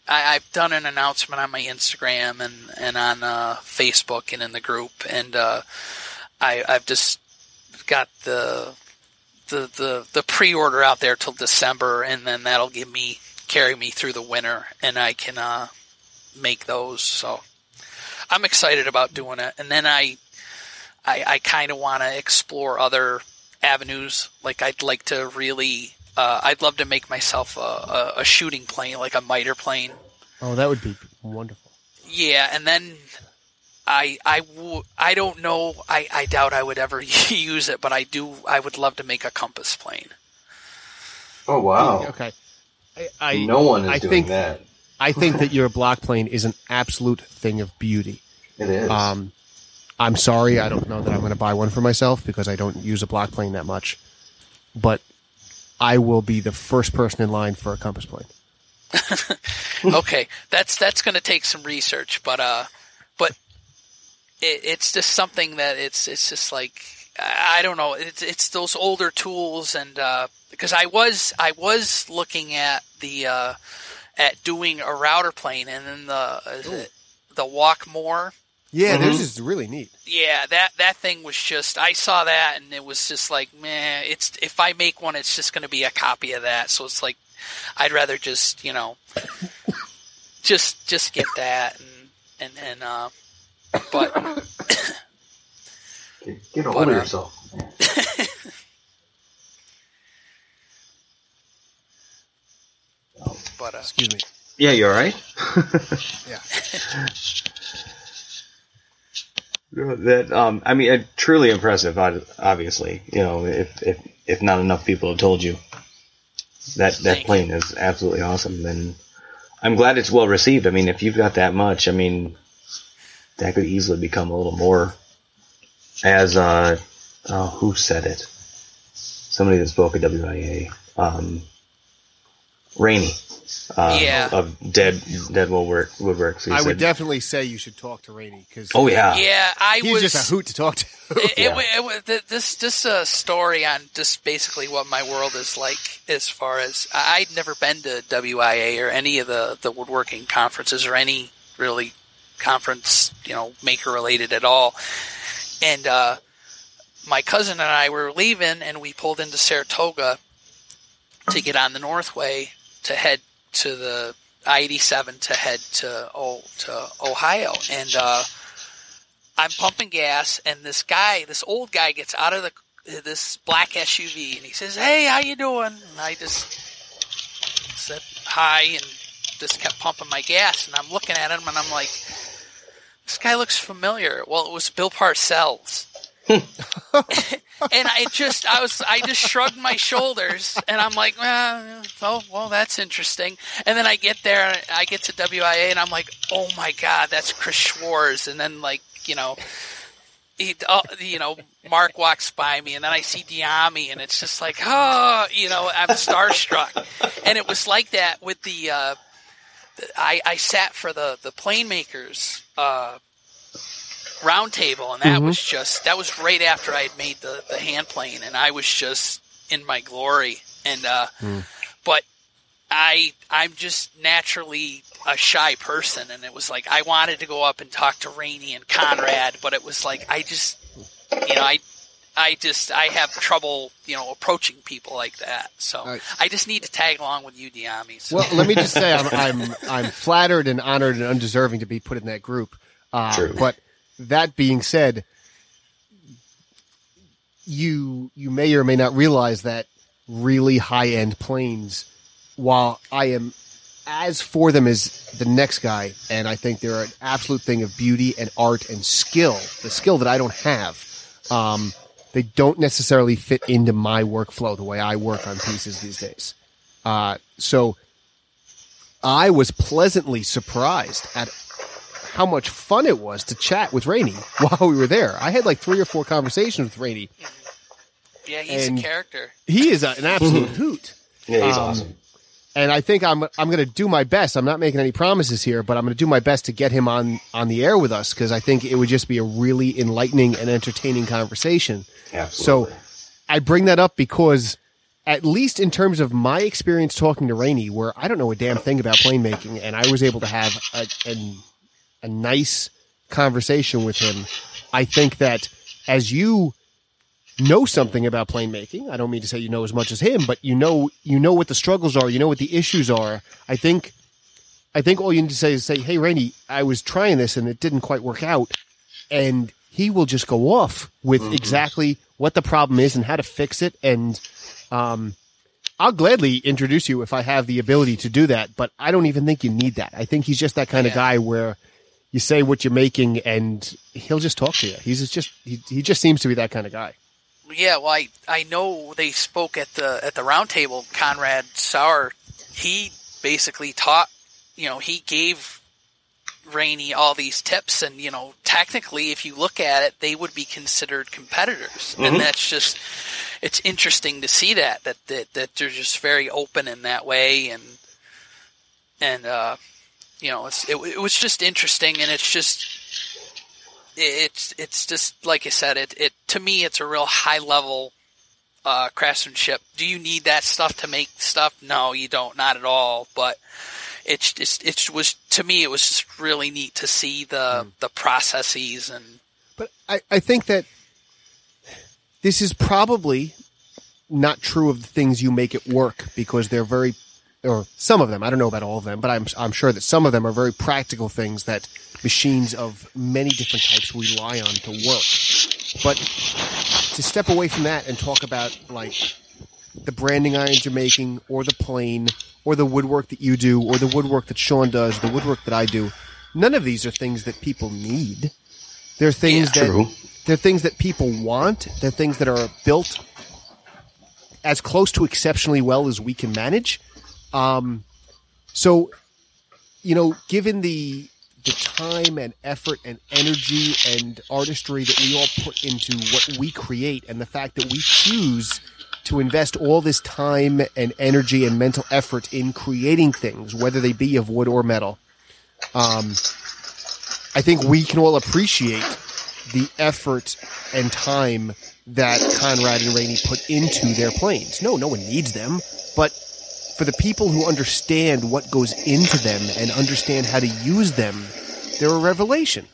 I, I've done an announcement on my Instagram and and on uh, Facebook and in the group, and uh, I I've just got the the the the pre-order out there till December, and then that'll give me carry me through the winter, and I can uh, make those. So I'm excited about doing it, and then I I, I kind of want to explore other avenues. Like I'd like to really, uh, I'd love to make myself a, a, a shooting plane, like a miter plane. Oh, that would be wonderful. Yeah, and then I I w- I don't know. I, I doubt I would ever (laughs) use it, but I do. I would love to make a compass plane. Oh wow! Okay, I, I no one is I doing think that. I think that your block plane is an absolute thing of beauty. It is. Um, I'm sorry, I don't know that I'm going to buy one for myself because I don't use a block plane that much. But I will be the first person in line for a compass plane. (laughs) okay, that's that's going to take some research, but uh, but it, it's just something that it's it's just like I I don't know. It's it's those older tools, and uh, because I was I was looking at the uh, at doing a router plane, and then the is it the Walke Moore. Yeah, Mhm. theirs is really neat. Yeah, that that thing was just I saw that and it was just like, man, it's if I make one it's just going to be a copy of that. So it's like I'd rather just, you know, (laughs) just just get that and and and uh but get, get a but, hold of uh, yourself. but uh Excuse me. Yeah, you all right? Yeah. (laughs) that um, I mean, uh, truly impressive. Obviously, you know, if if if not enough people have told you that that Thank plane is absolutely awesome, then I'm glad it's well received. I mean, if you've got that much, I mean, that could easily become a little more. As uh, oh, who said it? Somebody that spoke at WIA. Um, Raney. Uh, Yeah. Of Dead Dead Woodwork Woodworks. He I would definitely say you should talk to Raney because Oh yeah. yeah, I he's was just a hoot to talk to. it, Yeah. it, wa- it, this just a story on just basically what my world is like as far as I- I'd never been to WIA or any of the the woodworking conferences or any really conference you know maker related at all, and uh, my cousin and I were leaving and we pulled into Saratoga to get on the Northway to head to the I eighty seven to head to oh, to Ohio and. Uh, I'm pumping gas, and this guy, this old guy, gets out of the this black SUV, and he says, "Hey, how you doing?" And I just said hi, and just kept pumping my gas, and I'm looking at him, and I'm like, "This guy looks familiar." Well, it was Bill Parcells. (laughs) and I just, I was, I just shrugged my shoulders, and I'm like, well, oh, well, that's interesting. And then I get there, and I get to WIA, and I'm like, oh my god, that's Chris Schwarz. And then like, you know, he, uh, you know, Mark walks by me, and then I see Dyami, and it's just like, oh, you know, I'm starstruck. and it was like that with the, uh, the I, I sat for the the plane makers. Uh, round table and that was just that was right after I had made the, the hand plane and I was just in my glory and uh but I I'm just naturally a shy person and it was like I wanted to go up and talk to Raney and Conrad but it was like I just you know I I just I have trouble you know approaching people like that so Right. I just need to tag along with you Dyami so. Well, let me just say I'm (laughs) I'm I'm flattered and honored and undeserving to be put in that group. Uh, True. But that being said, you you may or may not realize that really high end planes, while I am as for them as the next guy, and I think they're an absolute thing of beauty and art and skill, the skill that I don't have. Um, they don't necessarily fit into my workflow the way I work on pieces these days. Uh, so I was pleasantly surprised at how much fun it was to chat with Raney while we were there. I had like three or four conversations with Raney. yeah he's and- a character He is a, an absolute hoot. Yeah, he's Um, awesome. And I think I'm I'm going to do my best. I'm not making any promises here, but I'm going to do my best to get him on on the air with us because I think it would just be a really enlightening and entertaining conversation. Absolutely. I bring that up because, at least in terms of my experience talking to Raney, where I don't know a damn thing about plane making, and I was able to have a, a, a nice conversation with him, I think that as you know something about plane making, I don't mean to say you know as much as him, but you know you know what the struggles are, you know what the issues are. I think I think all you need to say is say, "Hey, Raney, I was trying this and it didn't quite work out," and he will just go off with exactly what the problem is and how to fix it. And um, I'll gladly introduce you if I have the ability to do that. But I don't even think you need that. I think he's just that kind of guy where you say what you're making and he'll just talk to you. He's just he, he just seems to be that kind of guy. Yeah, well, I I know they spoke at the at the roundtable. Conrad Sauer, he basically taught. You know, he gave Raney all these tips, and you know, technically, if you look at it, they would be considered competitors, Mhm. and that's just it's interesting to see that that that that they're just very open in that way, and and uh, you know, it's it, it was just interesting, and it's just it's it's just like I said, it it to me it's a real high level uh, craftsmanship. Do you need that stuff to make stuff? No, you don't, not at all. But it's just it was to me it was just really neat to see the the processes and But I, I think that this is probably not true of the things you make it work because they're very, or some of them. I don't know about all of them, but I'm I'm sure that some of them are very practical things that machines of many different types rely on to work. But to step away from that and talk about like the branding irons you're making, or the plane, or the woodwork that you do, or the woodwork that Sean does, the woodwork that I do. None of these are things that people need. They're things Yeah. that True. they're things that people want. They're things that are built as close to exceptionally well as we can manage. Um, so, you know, given the the time and effort and energy and artistry that we all put into what we create, and the fact that we choose to invest all this time and energy and mental effort in creating things, whether they be of wood or metal, um, I think we can all appreciate the effort and time that Conrad and Raney put into their planes. No, no one needs them, but for the people who understand what goes into them and understand how to use them, they're a revelation.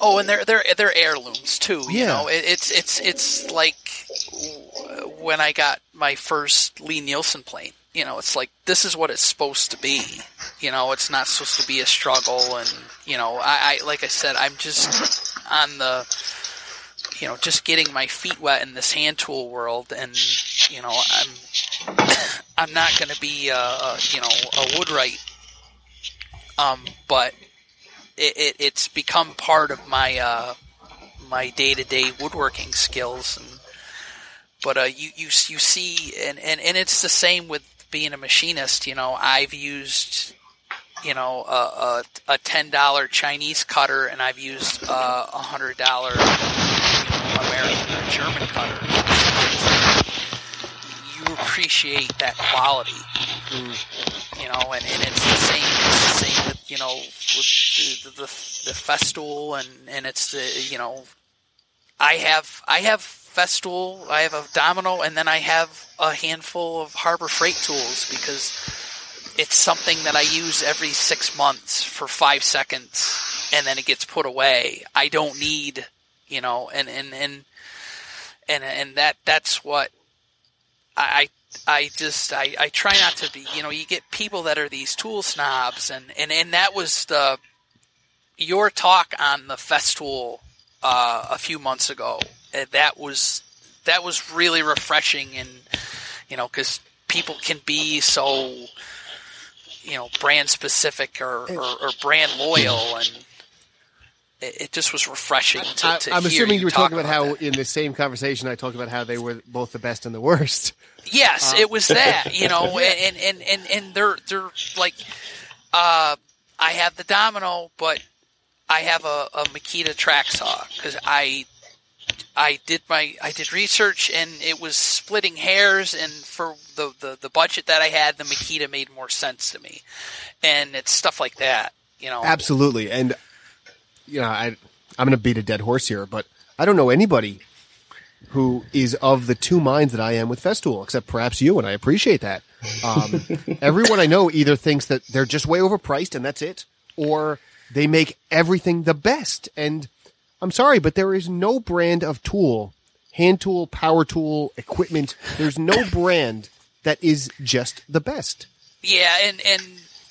oh, and they're they're they're heirlooms too. You Yeah. know, it, it's it's it's like when I got my first Lie-Nielsen plane. You know, it's like this is what it's supposed to be. You know, it's not supposed to be a struggle, and you know, I, I like I said, I'm just on the, you know, just getting my feet wet in this hand tool world, and you know, I'm, I'm not going to be a, a you know a woodwright, um, but it, it it's become part of my uh my day to day woodworking skills and but uh you you you see and, and and it's the same with being a machinist you know. I've used you know a a, a ten dollar Chinese cutter and I've used uh, a hundred dollar American or German cutter appreciate that quality you know, and, and it's the same. It's the same with you know with the the, the, Festool, and and it's the you know, I have I have Festool, I have a Domino, and then I have a handful of Harbor Freight tools because it's something that I use every six months for five seconds, and then it gets put away. I don't need you know, and and and and and that that's what I I just I, I try not to be you know you get people that are these tool snobs and and and that was the your talk on the Festool uh, a few months ago. Uh, that was that was really refreshing and you know because people can be so you know brand specific or, or, or brand loyal and it, just was refreshing to, I, to I'm hear assuming you were talk talking about how that. in the same conversation I talked about how they were both the best and the worst. Yes, Um, it was that, (laughs) you know, and, and, and, and they're, they're like, uh, I have the domino, but I have a, a Makita track saw because I, I did my, I did research and it was splitting hairs and for the, the, the budget that I had, the Makita made more sense to me. And it's stuff like that, you know. Absolutely, and you know I I'm going to beat a dead horse here, but I don't know anybody who is of the two minds that I am with Festool, except perhaps you, and I appreciate that. Um, (laughs) everyone I know either thinks that they're just way overpriced and that's it, or they make everything the best. And I'm sorry, but there is no brand of tool, hand tool, power tool, equipment. There's no (coughs) brand that is just the best. Yeah, and and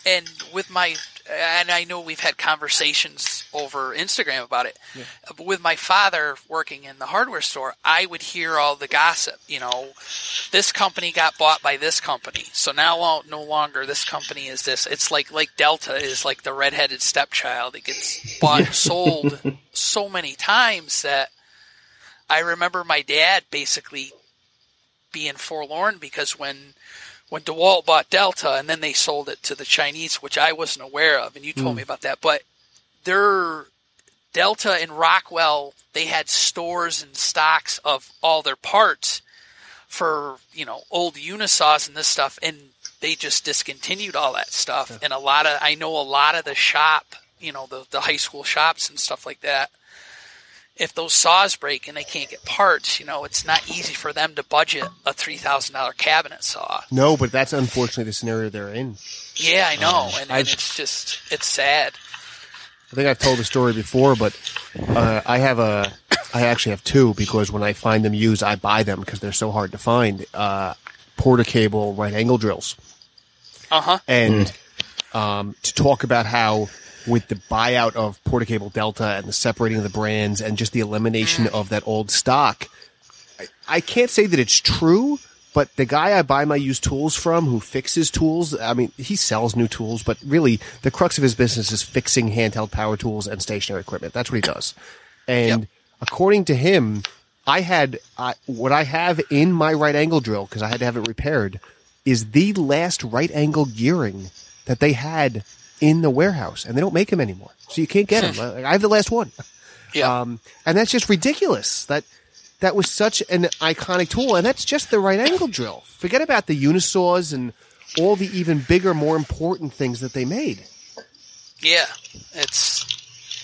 and with my and I know we've had conversations over Instagram about it. But with my father working in the hardware store, I would hear all the gossip. You know, this company got bought by this company, so now well, no longer this company is this. It's like like Delta is like the redheaded stepchild. It gets bought and sold (laughs) so many times that I remember my dad basically being forlorn because when when DeWalt bought Delta and then they sold it to the Chinese, which I wasn't aware of, and you told Mm. me about that, but their Delta and Rockwell, they had stores and stocks of all their parts for you know old Unisaws and this stuff, and they just discontinued all that stuff. And a lot of I know a lot of the shop, you know, the the high school shops and stuff like that. If those saws break and they can't get parts, you know, it's not easy for them to budget a three thousand dollar cabinet saw. No, but that's unfortunately the scenario they're in. Yeah, I know, and, and it's just it's sad. I think I've told the story before, but uh, I have a, I actually have two because when I find them used, I buy them because they're so hard to find. Uh, Porter cable right angle drills, Uh huh. and um, to talk about how with the buyout of Porter cable Delta and the separating of the brands and just the elimination mm-hmm. of that old stock, I, I can't say that it's true. But the guy I buy my used tools from, who fixes tools, I mean, he sells new tools, but really the crux of his business is fixing handheld power tools and stationary equipment. That's what he does. And Yep. according to him, I had I, what I have in my right angle drill because I had to have it repaired is the last right angle gearing that they had in the warehouse, and they don't make them anymore, so you can't get them. I have the last one. Yeah. Um, and that's just ridiculous. That that was such an iconic tool, and that's just the right angle drill. Forget about the unisaws and all the even bigger, more important things that they made. Yeah, it's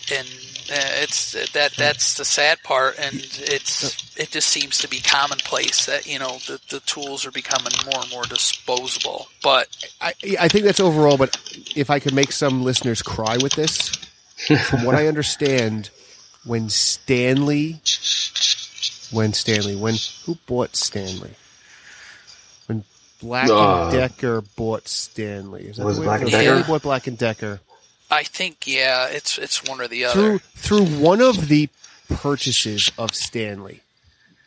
and it's that that's the sad part, and it's it just seems to be commonplace that you know the the tools are becoming more and more disposable. But I, I think that's overall, but if I could make some listeners cry with this, from what I understand, when Stanley, when Stanley, when who bought Stanley? When Black Uh, and Decker bought Stanley, is that was the it way Black and goes? Stanley Decker? bought Black and Decker I think yeah, it's it's one or the other. through one of the purchases of Stanley.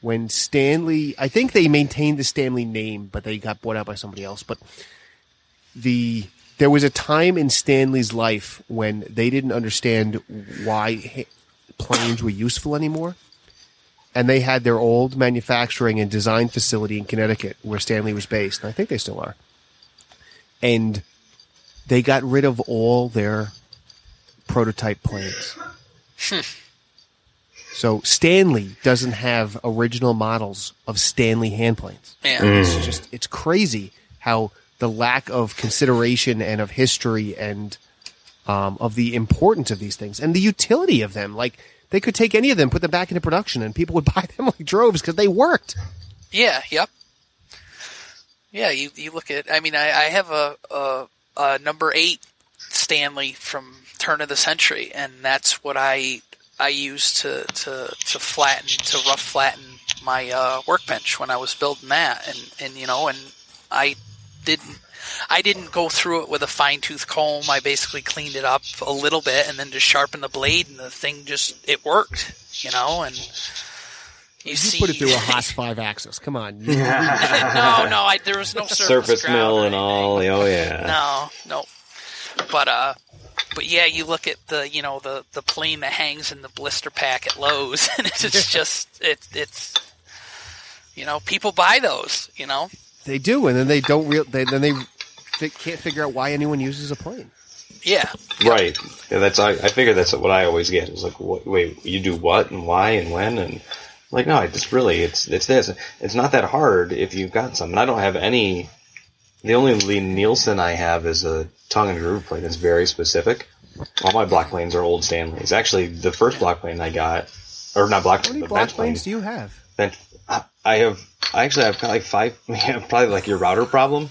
When Stanley, I think they maintained the Stanley name, but they got bought out by somebody else. But the there was a time in Stanley's life when they didn't understand why planes were useful anymore, and they had their old manufacturing and design facility in Connecticut where Stanley was based, and I think they still are. And they got rid of all their prototype planes. so Stanley doesn't have original models of Stanley hand planes. Yeah, It's just it's crazy how the lack of consideration and of history and um, of the importance of these things and the utility of them. Like they could take any of them, put them back into production, and people would (laughs) buy them like droves because they worked. yeah, yep. Yeah, you you look at. I mean, I, I have a, a a number eight Stanley from turn of the century, and that's what I I used to to to flatten to rough flatten my uh, workbench when I was building that, and and you know, and I didn't I didn't go through it with a fine tooth comb. I basically cleaned it up a little bit and then just sharpened the blade, and the thing just it worked, you know, and. You, You see, put it through a (laughs) Haas five axis. Come on, (laughs) no, no, I, there was no surface, Surface mill or and all. Oh yeah. No, no. But uh, but yeah, you look at the you know the the plane that hangs in the blister pack at Lowe's, (laughs) and it's just it it's you know people buy those. You know, they do, and then they don't real. They, then they fi- can't figure out why anyone uses a plane. yeah, Right. Yeah, that's I, I figure that's what I always get. It's like, what, wait, you do what and why and when and like, no, I just really it's it's this. It's not that hard if you've got some. And I don't have any. The only Lie-Nielsen I have is a tongue and groove plane. It's very specific. All my block planes are old Stanleys. Actually, the first block plane I got, or not block plane, but block bench plane. planes do you have? bench. I have. I actually have got like five. (laughs) Yeah, probably like your router problem.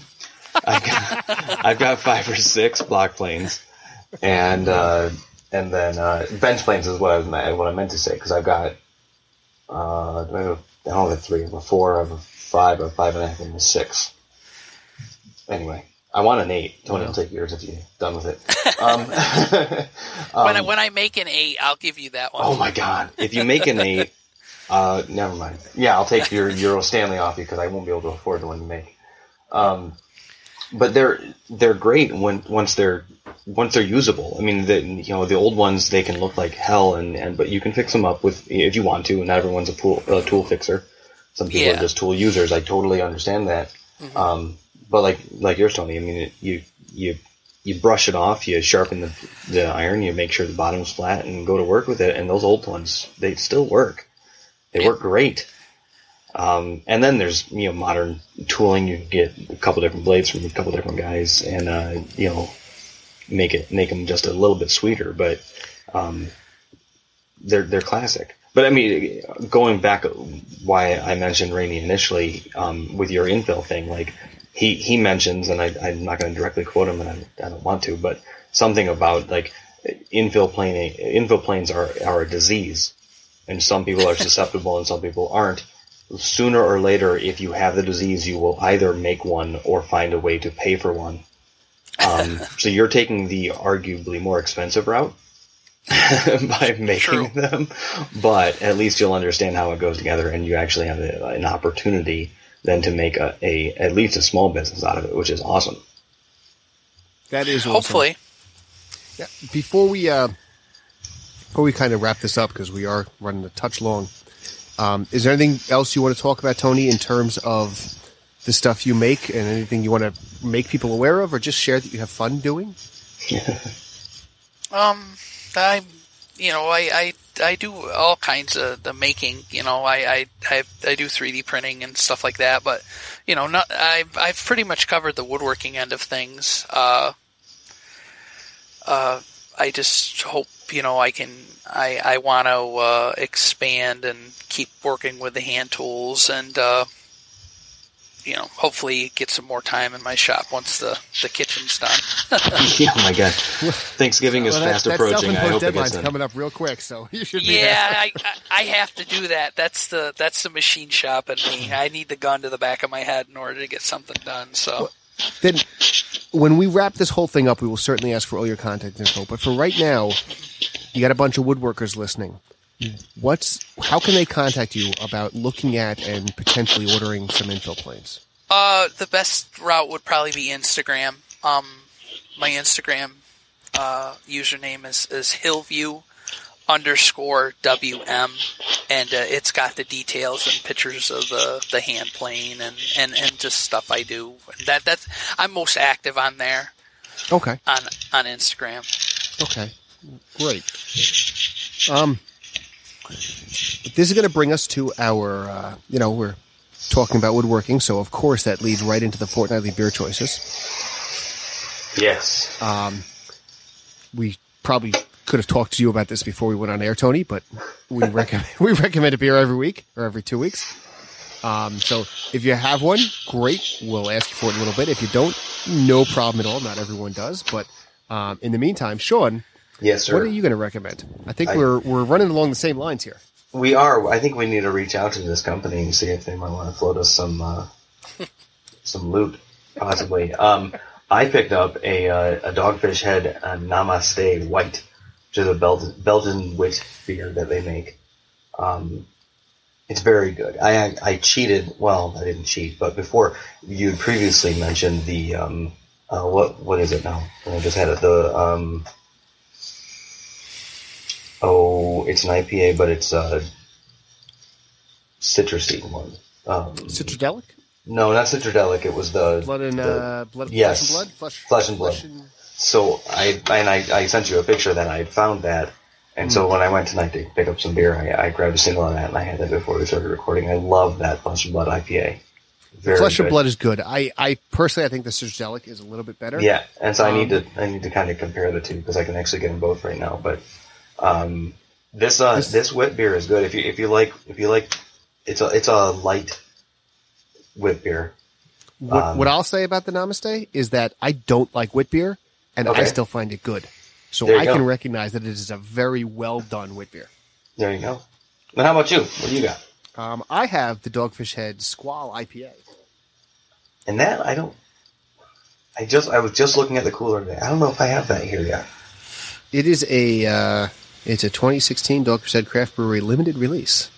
I've got, (laughs) I've got five or six block planes, and uh, and then uh, bench planes is what I was what I meant to say because I've got. Uh, I have, I don't have a three, I have a four, I have a five, a five and a half, and a six. Anyway, I want an eight. Tony, it'll take yours if you're done with it. (laughs) Um, (laughs) when I when I make an eight, I'll give you that one. Oh my god! If you make an eight, uh, never mind. Yeah, I'll take your Euro Stanley off you because I won't be able to afford the one you make. Um, but they're they're great when once they're once they're usable. I mean, the you know the old ones they can look like hell, and, and but you can fix them up with if you want to. And not everyone's a tool a tool fixer. Some people Yeah. are just tool users. I totally understand that. Um, but like like yours, Tony. I mean, it, you you you brush it off, you sharpen the the iron, you make sure the bottom's flat, and go to work with it. And those old ones, they still work. They Yeah. work great. Um, and then there's you know modern tooling. You can get a couple different blades from a couple different guys, and uh, you know make it make them just a little bit sweeter. But um, they're they're classic. But I mean, going back, why I mentioned Raney initially um, with your infill thing, like he he mentions, and I, I'm not going to directly quote him, and I, I don't want to, but something about like infill plane infill planes are are a disease, and some people are (laughs) susceptible and some people aren't. Sooner or later, if you have the disease, you will either make one or find a way to pay for one. Um, (laughs) so you're taking the arguably more expensive route (laughs) by making True. them, but at least you'll understand how it goes together, and you actually have a, an opportunity then to make a, a at least a small business out of it, which is awesome. That is awesome. Hopefully, Yeah, before we uh, before we kind of wrap this up because we are running a touch long. Um, is there anything else you want to talk about, Tony, in terms of the stuff you make and anything you want to make people aware of, or just share that you have fun doing? (laughs) um, I, you know, I, I, I do all kinds of the making. You know, I, I, I, I do 3D printing and stuff like that. But you know, not I've, I've pretty much covered the woodworking end of things. Uh, uh, I just hope you know I can. I, I want to uh, expand and keep working with the hand tools and. Uh, you know, hopefully get some more time in my shop once the, the kitchen's done. (laughs) oh my god, Thanksgiving is Well, that- fast that approaching. I self-imposed hope it gets deadline's done. coming up real quick, so (laughs) you should be Yeah. I, I I have to do that. That's the that's the machine shop at me. (laughs) I need the gun to the back of my head in order to get something done. So Then, when we wrap this whole thing up, we will certainly ask for all your contact info. But for right now, you got a bunch of woodworkers listening. What's how can they contact you about looking at and potentially ordering some infill planes? uh, the best route would probably be Instagram. Um, my Instagram uh, username is is Hillview underscore WM, and uh, it's got the details and pictures of the, the hand plane and, and, and just stuff I do. That that's I'm most active on there Okay. on on Instagram. Okay, great. Um, this is going to bring us to our, uh, you know, we're talking about woodworking, so of course that leads right into the fortnightly beer choices. Yes. Um, We probably could have talked to you about this before we went on air, Tony, but we (laughs) recommend we recommend a beer every week or every two weeks. Um, so if you have one, great. We'll ask you for it in a little bit. If you don't, no problem at all. Not everyone does, but um, in the meantime, Sean, yes, sir. what are you going to recommend? I think I- we're we're running along the same lines here. We are. I think we need to reach out to this company and see if they might want to float us some uh, (laughs) some loot, possibly. Um, I picked up a uh, a Dogfish Head uh, Namaste White, which is a Bel- Belgian wit beer that they make. Um, it's very good. I, I cheated. Well, I didn't cheat, but before you previously mentioned the um, uh, what what is it now? I just had it. The um, oh, it's an IPA, but it's a citrusy one. Um, Citradelic? no, not citradelic. It was the Blood and the- uh, blood, yes. flesh and blood, flesh, Flesh and blood. and- So I and I, I sent you a picture that I had found that, and Hmm. so when I went tonight to pick up some beer, I, I grabbed a single of that and I had that before we started recording. I love that Flesh and Blood IPA. Very flesh and good. blood is good. I, I personally, I think the Citradelic is a little bit better. Yeah, and so I need Um, to I need to kind of compare the two because I can actually get them both right now. But um, this uh, This- this, wit beer is good if you if you like if you like it's a it's a light wit beer. What, Um, what I'll say about the Namaste is that I don't like wit beer, and I still find it good. So I go. can recognize that it is a very well done wit beer. There you go. Then how about you? What do you got? Um, I have the Dogfish Head Squall IPA. And that I don't. I just I was just looking at the cooler today. I don't know if I have that here yet. It is a uh, it's a 2016 Dogfish Head Craft Brewery limited release.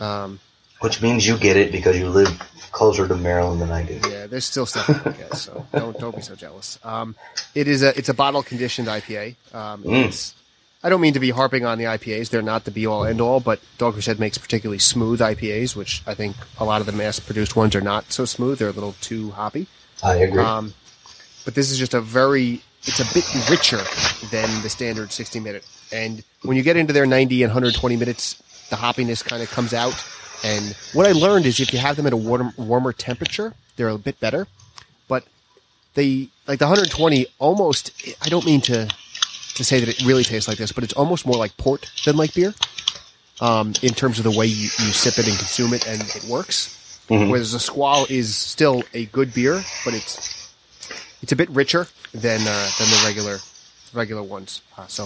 Um, Which means you get it because you live closer to Maryland than I do. Yeah, there's still stuff I guess, so (laughs) don't don't be so jealous. Um, it is a it's a bottle conditioned IPA. Um, it's, I don't mean to be harping on the IPAs; they're not the be all end all. But Dogfish Head makes particularly smooth IPAs, which I think a lot of the mass produced ones are not so smooth. They're a little too hoppy. I agree. Um, but this is just a very it's a bit richer than the standard 60 minute. And when you get into their 90 and 120 minutes, the hoppiness kind of comes out. And what I learned is if you have them at a warm, warmer temperature, they're a bit better. But they like the 120 almost. I don't mean to to say that it really tastes like this, but it's almost more like port than like beer. Um, in terms of the way you, you sip it and consume it, and it works. Whereas a squall is still a good beer, but it's it's a bit richer than uh, than the regular regular ones. Uh, so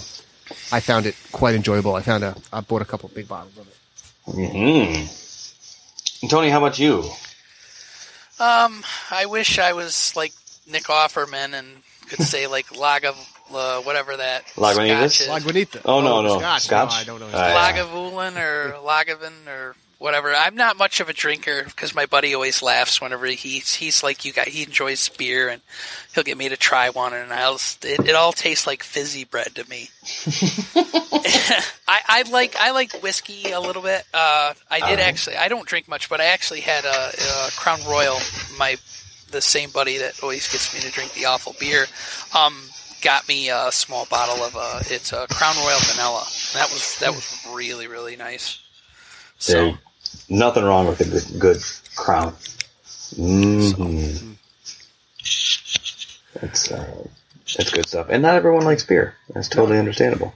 I found it quite enjoyable. I found a I bought a couple of big bottles of it. Hmm Tony, how about you? Um, I wish I was like Nick Offerman and could (laughs) say like Laga, uh, whatever that Lagunitas? Lagunitas. Oh, no, no. Scotch. Scotch? No, I don't know. his Uh, name. yeah. Lagavulin or Lagavin or whatever. I'm not much of a drinker because my buddy always laughs whenever he's he's like you got he enjoys beer and he'll get me to try one and I'll it, it all tastes like fizzy bread to me. (laughs) I, I like I like whiskey a little bit. Uh, I did Uh-huh. actually. I don't drink much, but I actually had a, a Crown Royal. My the same buddy that always gets me to drink the awful beer. Um, got me a small bottle of uh, it's a Crown Royal vanilla. That was that was really really nice. So nothing wrong with a good, good crown. hmm That's uh, that's good stuff. And not everyone likes beer. That's totally understandable.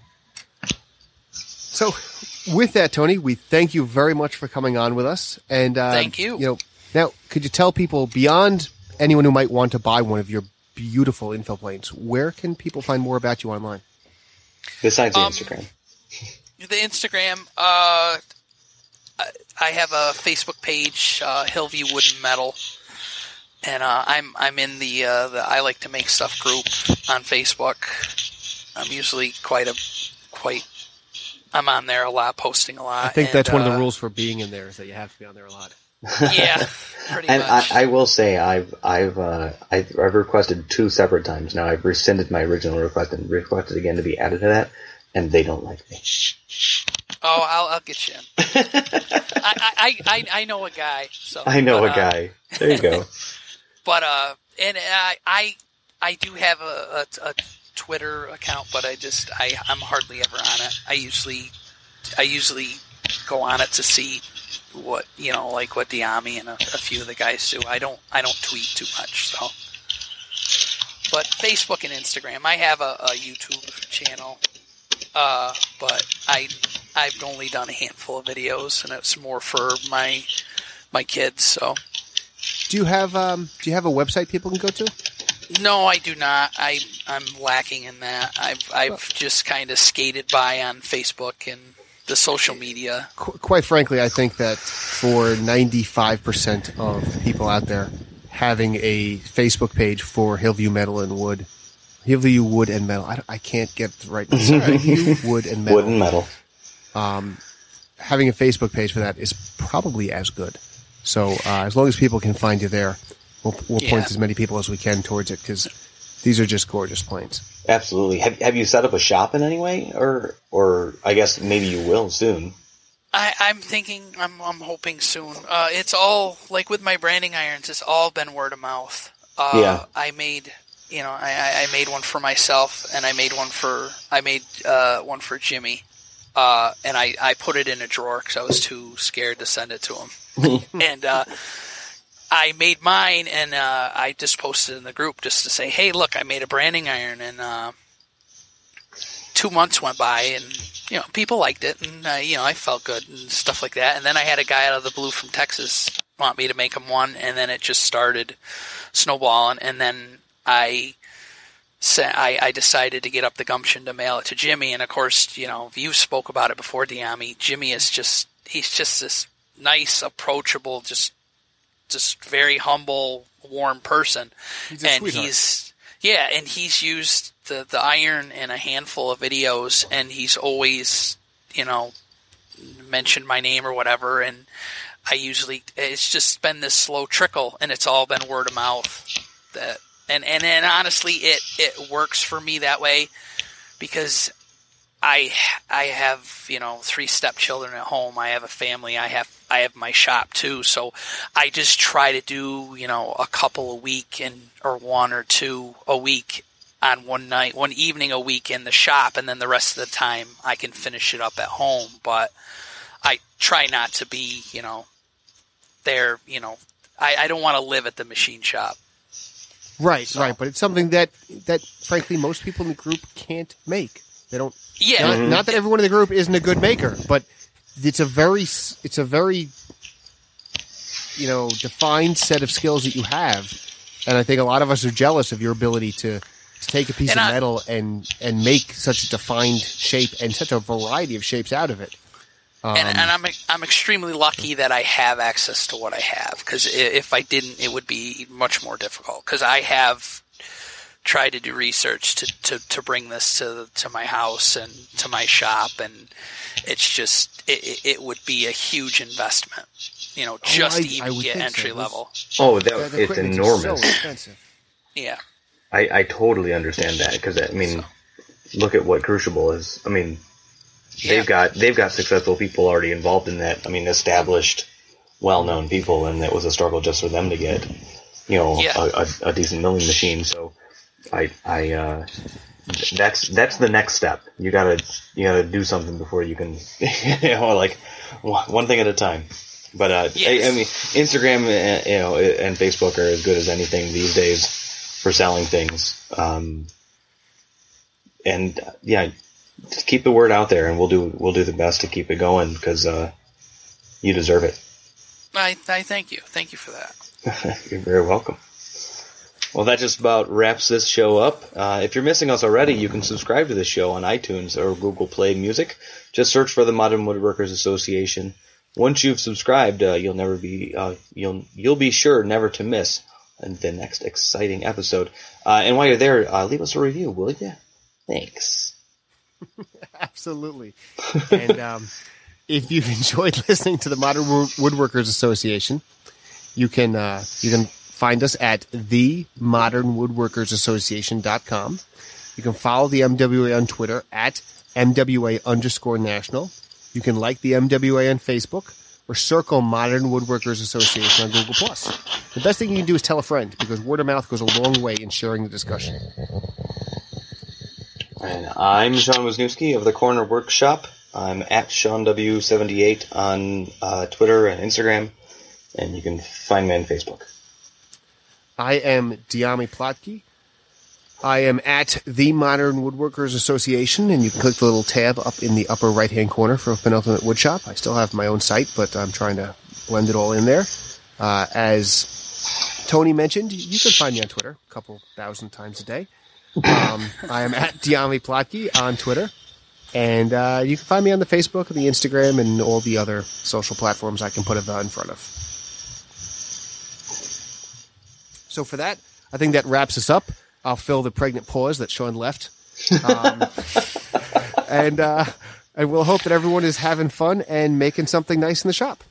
So, with that, Tony, we thank you very much for coming on with us. And uh, Thank you. You know, now could you tell people beyond anyone who might want to buy one of your beautiful infill planes, where can people find more about you online? Besides the Um, Instagram. the Instagram. Uh, I- I have a Facebook page, uh, Hillview Wood and Metal, and uh, I'm I'm in the uh, the I like to make stuff group on Facebook. I'm usually quite a quite. I'm on there a lot, posting a lot. I think and, that's one of the uh, rules for being in there is that you have to be on there a lot. (laughs) Yeah, pretty And I, much. I will say I've I've uh, I've, I've requested two separate times now. I've rescinded my original request and requested again to be added to that, and they don't like me. Oh, I'll, I'll get you in. (laughs) I, I, I, I know a guy. So I know but, a uh, guy. There you go. (laughs) but uh, and I I I do have a, a, a Twitter account, but I just I I'm hardly ever on it. I usually I usually go on it to see what you know, like what Dyami and a, a few of the guys do. I don't I don't tweet too much, so. But Facebook and Instagram, I have a, a YouTube channel, uh, but I I've only done a handful of videos, and it's more for my my kids. So Do you have um, Do you have a website people can go to? No, I do not. I I'm lacking in that. I've I've just kind of skated by on Facebook and the social media. Qu- quite frankly, I think that for 95% of people out there, having a Facebook page for Hillview Metal and Wood, Hillview Wood and Metal, I, I can't get the right. (laughs) Hillview Wood and Metal. Wood and metal. Having a Facebook page for that is probably as good. So uh, as long as people can find you there, we'll, we'll Yeah. point as many people as we can towards it because these are just gorgeous planes. Absolutely. Have Have you set up a shop in any way, or or I guess maybe you will soon? I, I'm thinking. I'm I'm hoping soon. Uh, it's all like with my branding irons. It's all been word of mouth. Uh, Yeah. I made. You know, I, I- made one for myself, and I made one for I made uh, one for Jimmy, uh, and I, I put it in a drawer because I was too scared to send it to him. (laughs) and uh, I made mine, and uh, I just posted in the group just to say, "Hey, look, I made a branding iron." And uh, two months went by, and you know, people liked it, and uh, you know, I felt good and stuff like that. And then I had a guy out of the blue from Texas want me to make him one, and then it just started snowballing. And then I sa I, I decided to get up the gumption to mail it to Jimmy, and of course, you know, you spoke about it before, Dyami. Jimmy is just he's just this nice, approachable, just just very humble, warm person, He's a and sweetheart. he's yeah, and he's used the the iron in a handful of videos, and he's always you know mentioned my name or whatever, and I usually it's just been this slow trickle, and it's all been word of mouth. That and and and honestly, it it works for me that way because I I have you know three stepchildren at home. I have a family. I have I have my shop too. So I just try to do you know a couple a week and or one or two a week on one night, one evening a week in the shop, and then the rest of the time I can finish it up at home. But I try not to be you know there. You know I, I don't want to live at the machine shop. Right, So- right. But it's something that that frankly most people in the group can't make. They don't. Yeah, Not, mm-hmm. not that everyone in the group isn't a good maker, but it's a very it's a very you know defined set of skills that you have, and I think a lot of us are jealous of your ability to, to take a piece And of I- metal and and make such a defined shape and such a variety of shapes out of it. Um, and, and I'm I'm extremely lucky that I have access to what I have because if I didn't, it would be much more difficult. Because I have tried to do research to, to, to bring this to to my house and to my shop, and it's just it, it- it would be a huge investment. You know, just I- to I even would get think so. entry level. Oh, the- that, the it's enormous. So expensive. Yeah, I, I totally understand that because I mean, look at what Crucible is. I mean, yeah. they've got they've got successful people already involved in that. I mean, established, well-known people, and it was a struggle just for them to get, you know, Yeah. a, a, a decent milling machine. So, I I uh, that's that's the next step. You gotta you gotta do something before you can, (laughs) you know, like one thing at a time. But uh, I, Yes. I mean, Instagram, uh, you know, and Facebook are as good as anything these days for selling things. Um, and uh, yeah, just keep the word out there, and we'll do we'll do the best to keep it going because uh, you deserve it. I I thank you, thank you for that. (laughs) You're very welcome. Well, that just about wraps this show up. Uh, if you're missing us already, you can subscribe to the show on iTunes or Google Play Music. Just search for the Modern Woodworkers Association. Once you've subscribed, uh, you'll never be uh, you'll you'll be sure never to miss the next exciting episode. Uh, and while you're there, uh, leave us a review, will you? Thanks. (laughs) Absolutely. and (laughs) um, if you've enjoyed (laughs) listening to the Modern Woodworkers Association, you can uh, you can find us at themodernwoodworkersassociation.com. You can follow the MWA on Twitter at MWA underscore national. You can like the MWA on Facebook or circle Modern Woodworkers Association on Google Plus. The best thing you can do is tell a friend because word of mouth goes a long way in sharing the discussion. And I'm Sean Wisniewski of the Corner Workshop. I'm at SeanW78 on uh, Twitter and Instagram, and you can find me on Facebook. I am Dyami Plotke. I am at the Modern Woodworkers Association, and you can click the little tab up in the upper right hand corner for Penultimate Woodshop. I still have my own site, but I'm trying to blend it all in there. Uh, as Tony mentioned, you can find me on Twitter a couple thousand times a day. Um, I am at Dyami Plotke on Twitter, and uh, you can find me on the Facebook, and the Instagram, and all the other social platforms I can put a the in front of. So for that, I think that wraps us up. I'll fill the pregnant pause that Sean left. Um, (laughs) and uh, and we'll hope that everyone is having fun and making something nice in the shop.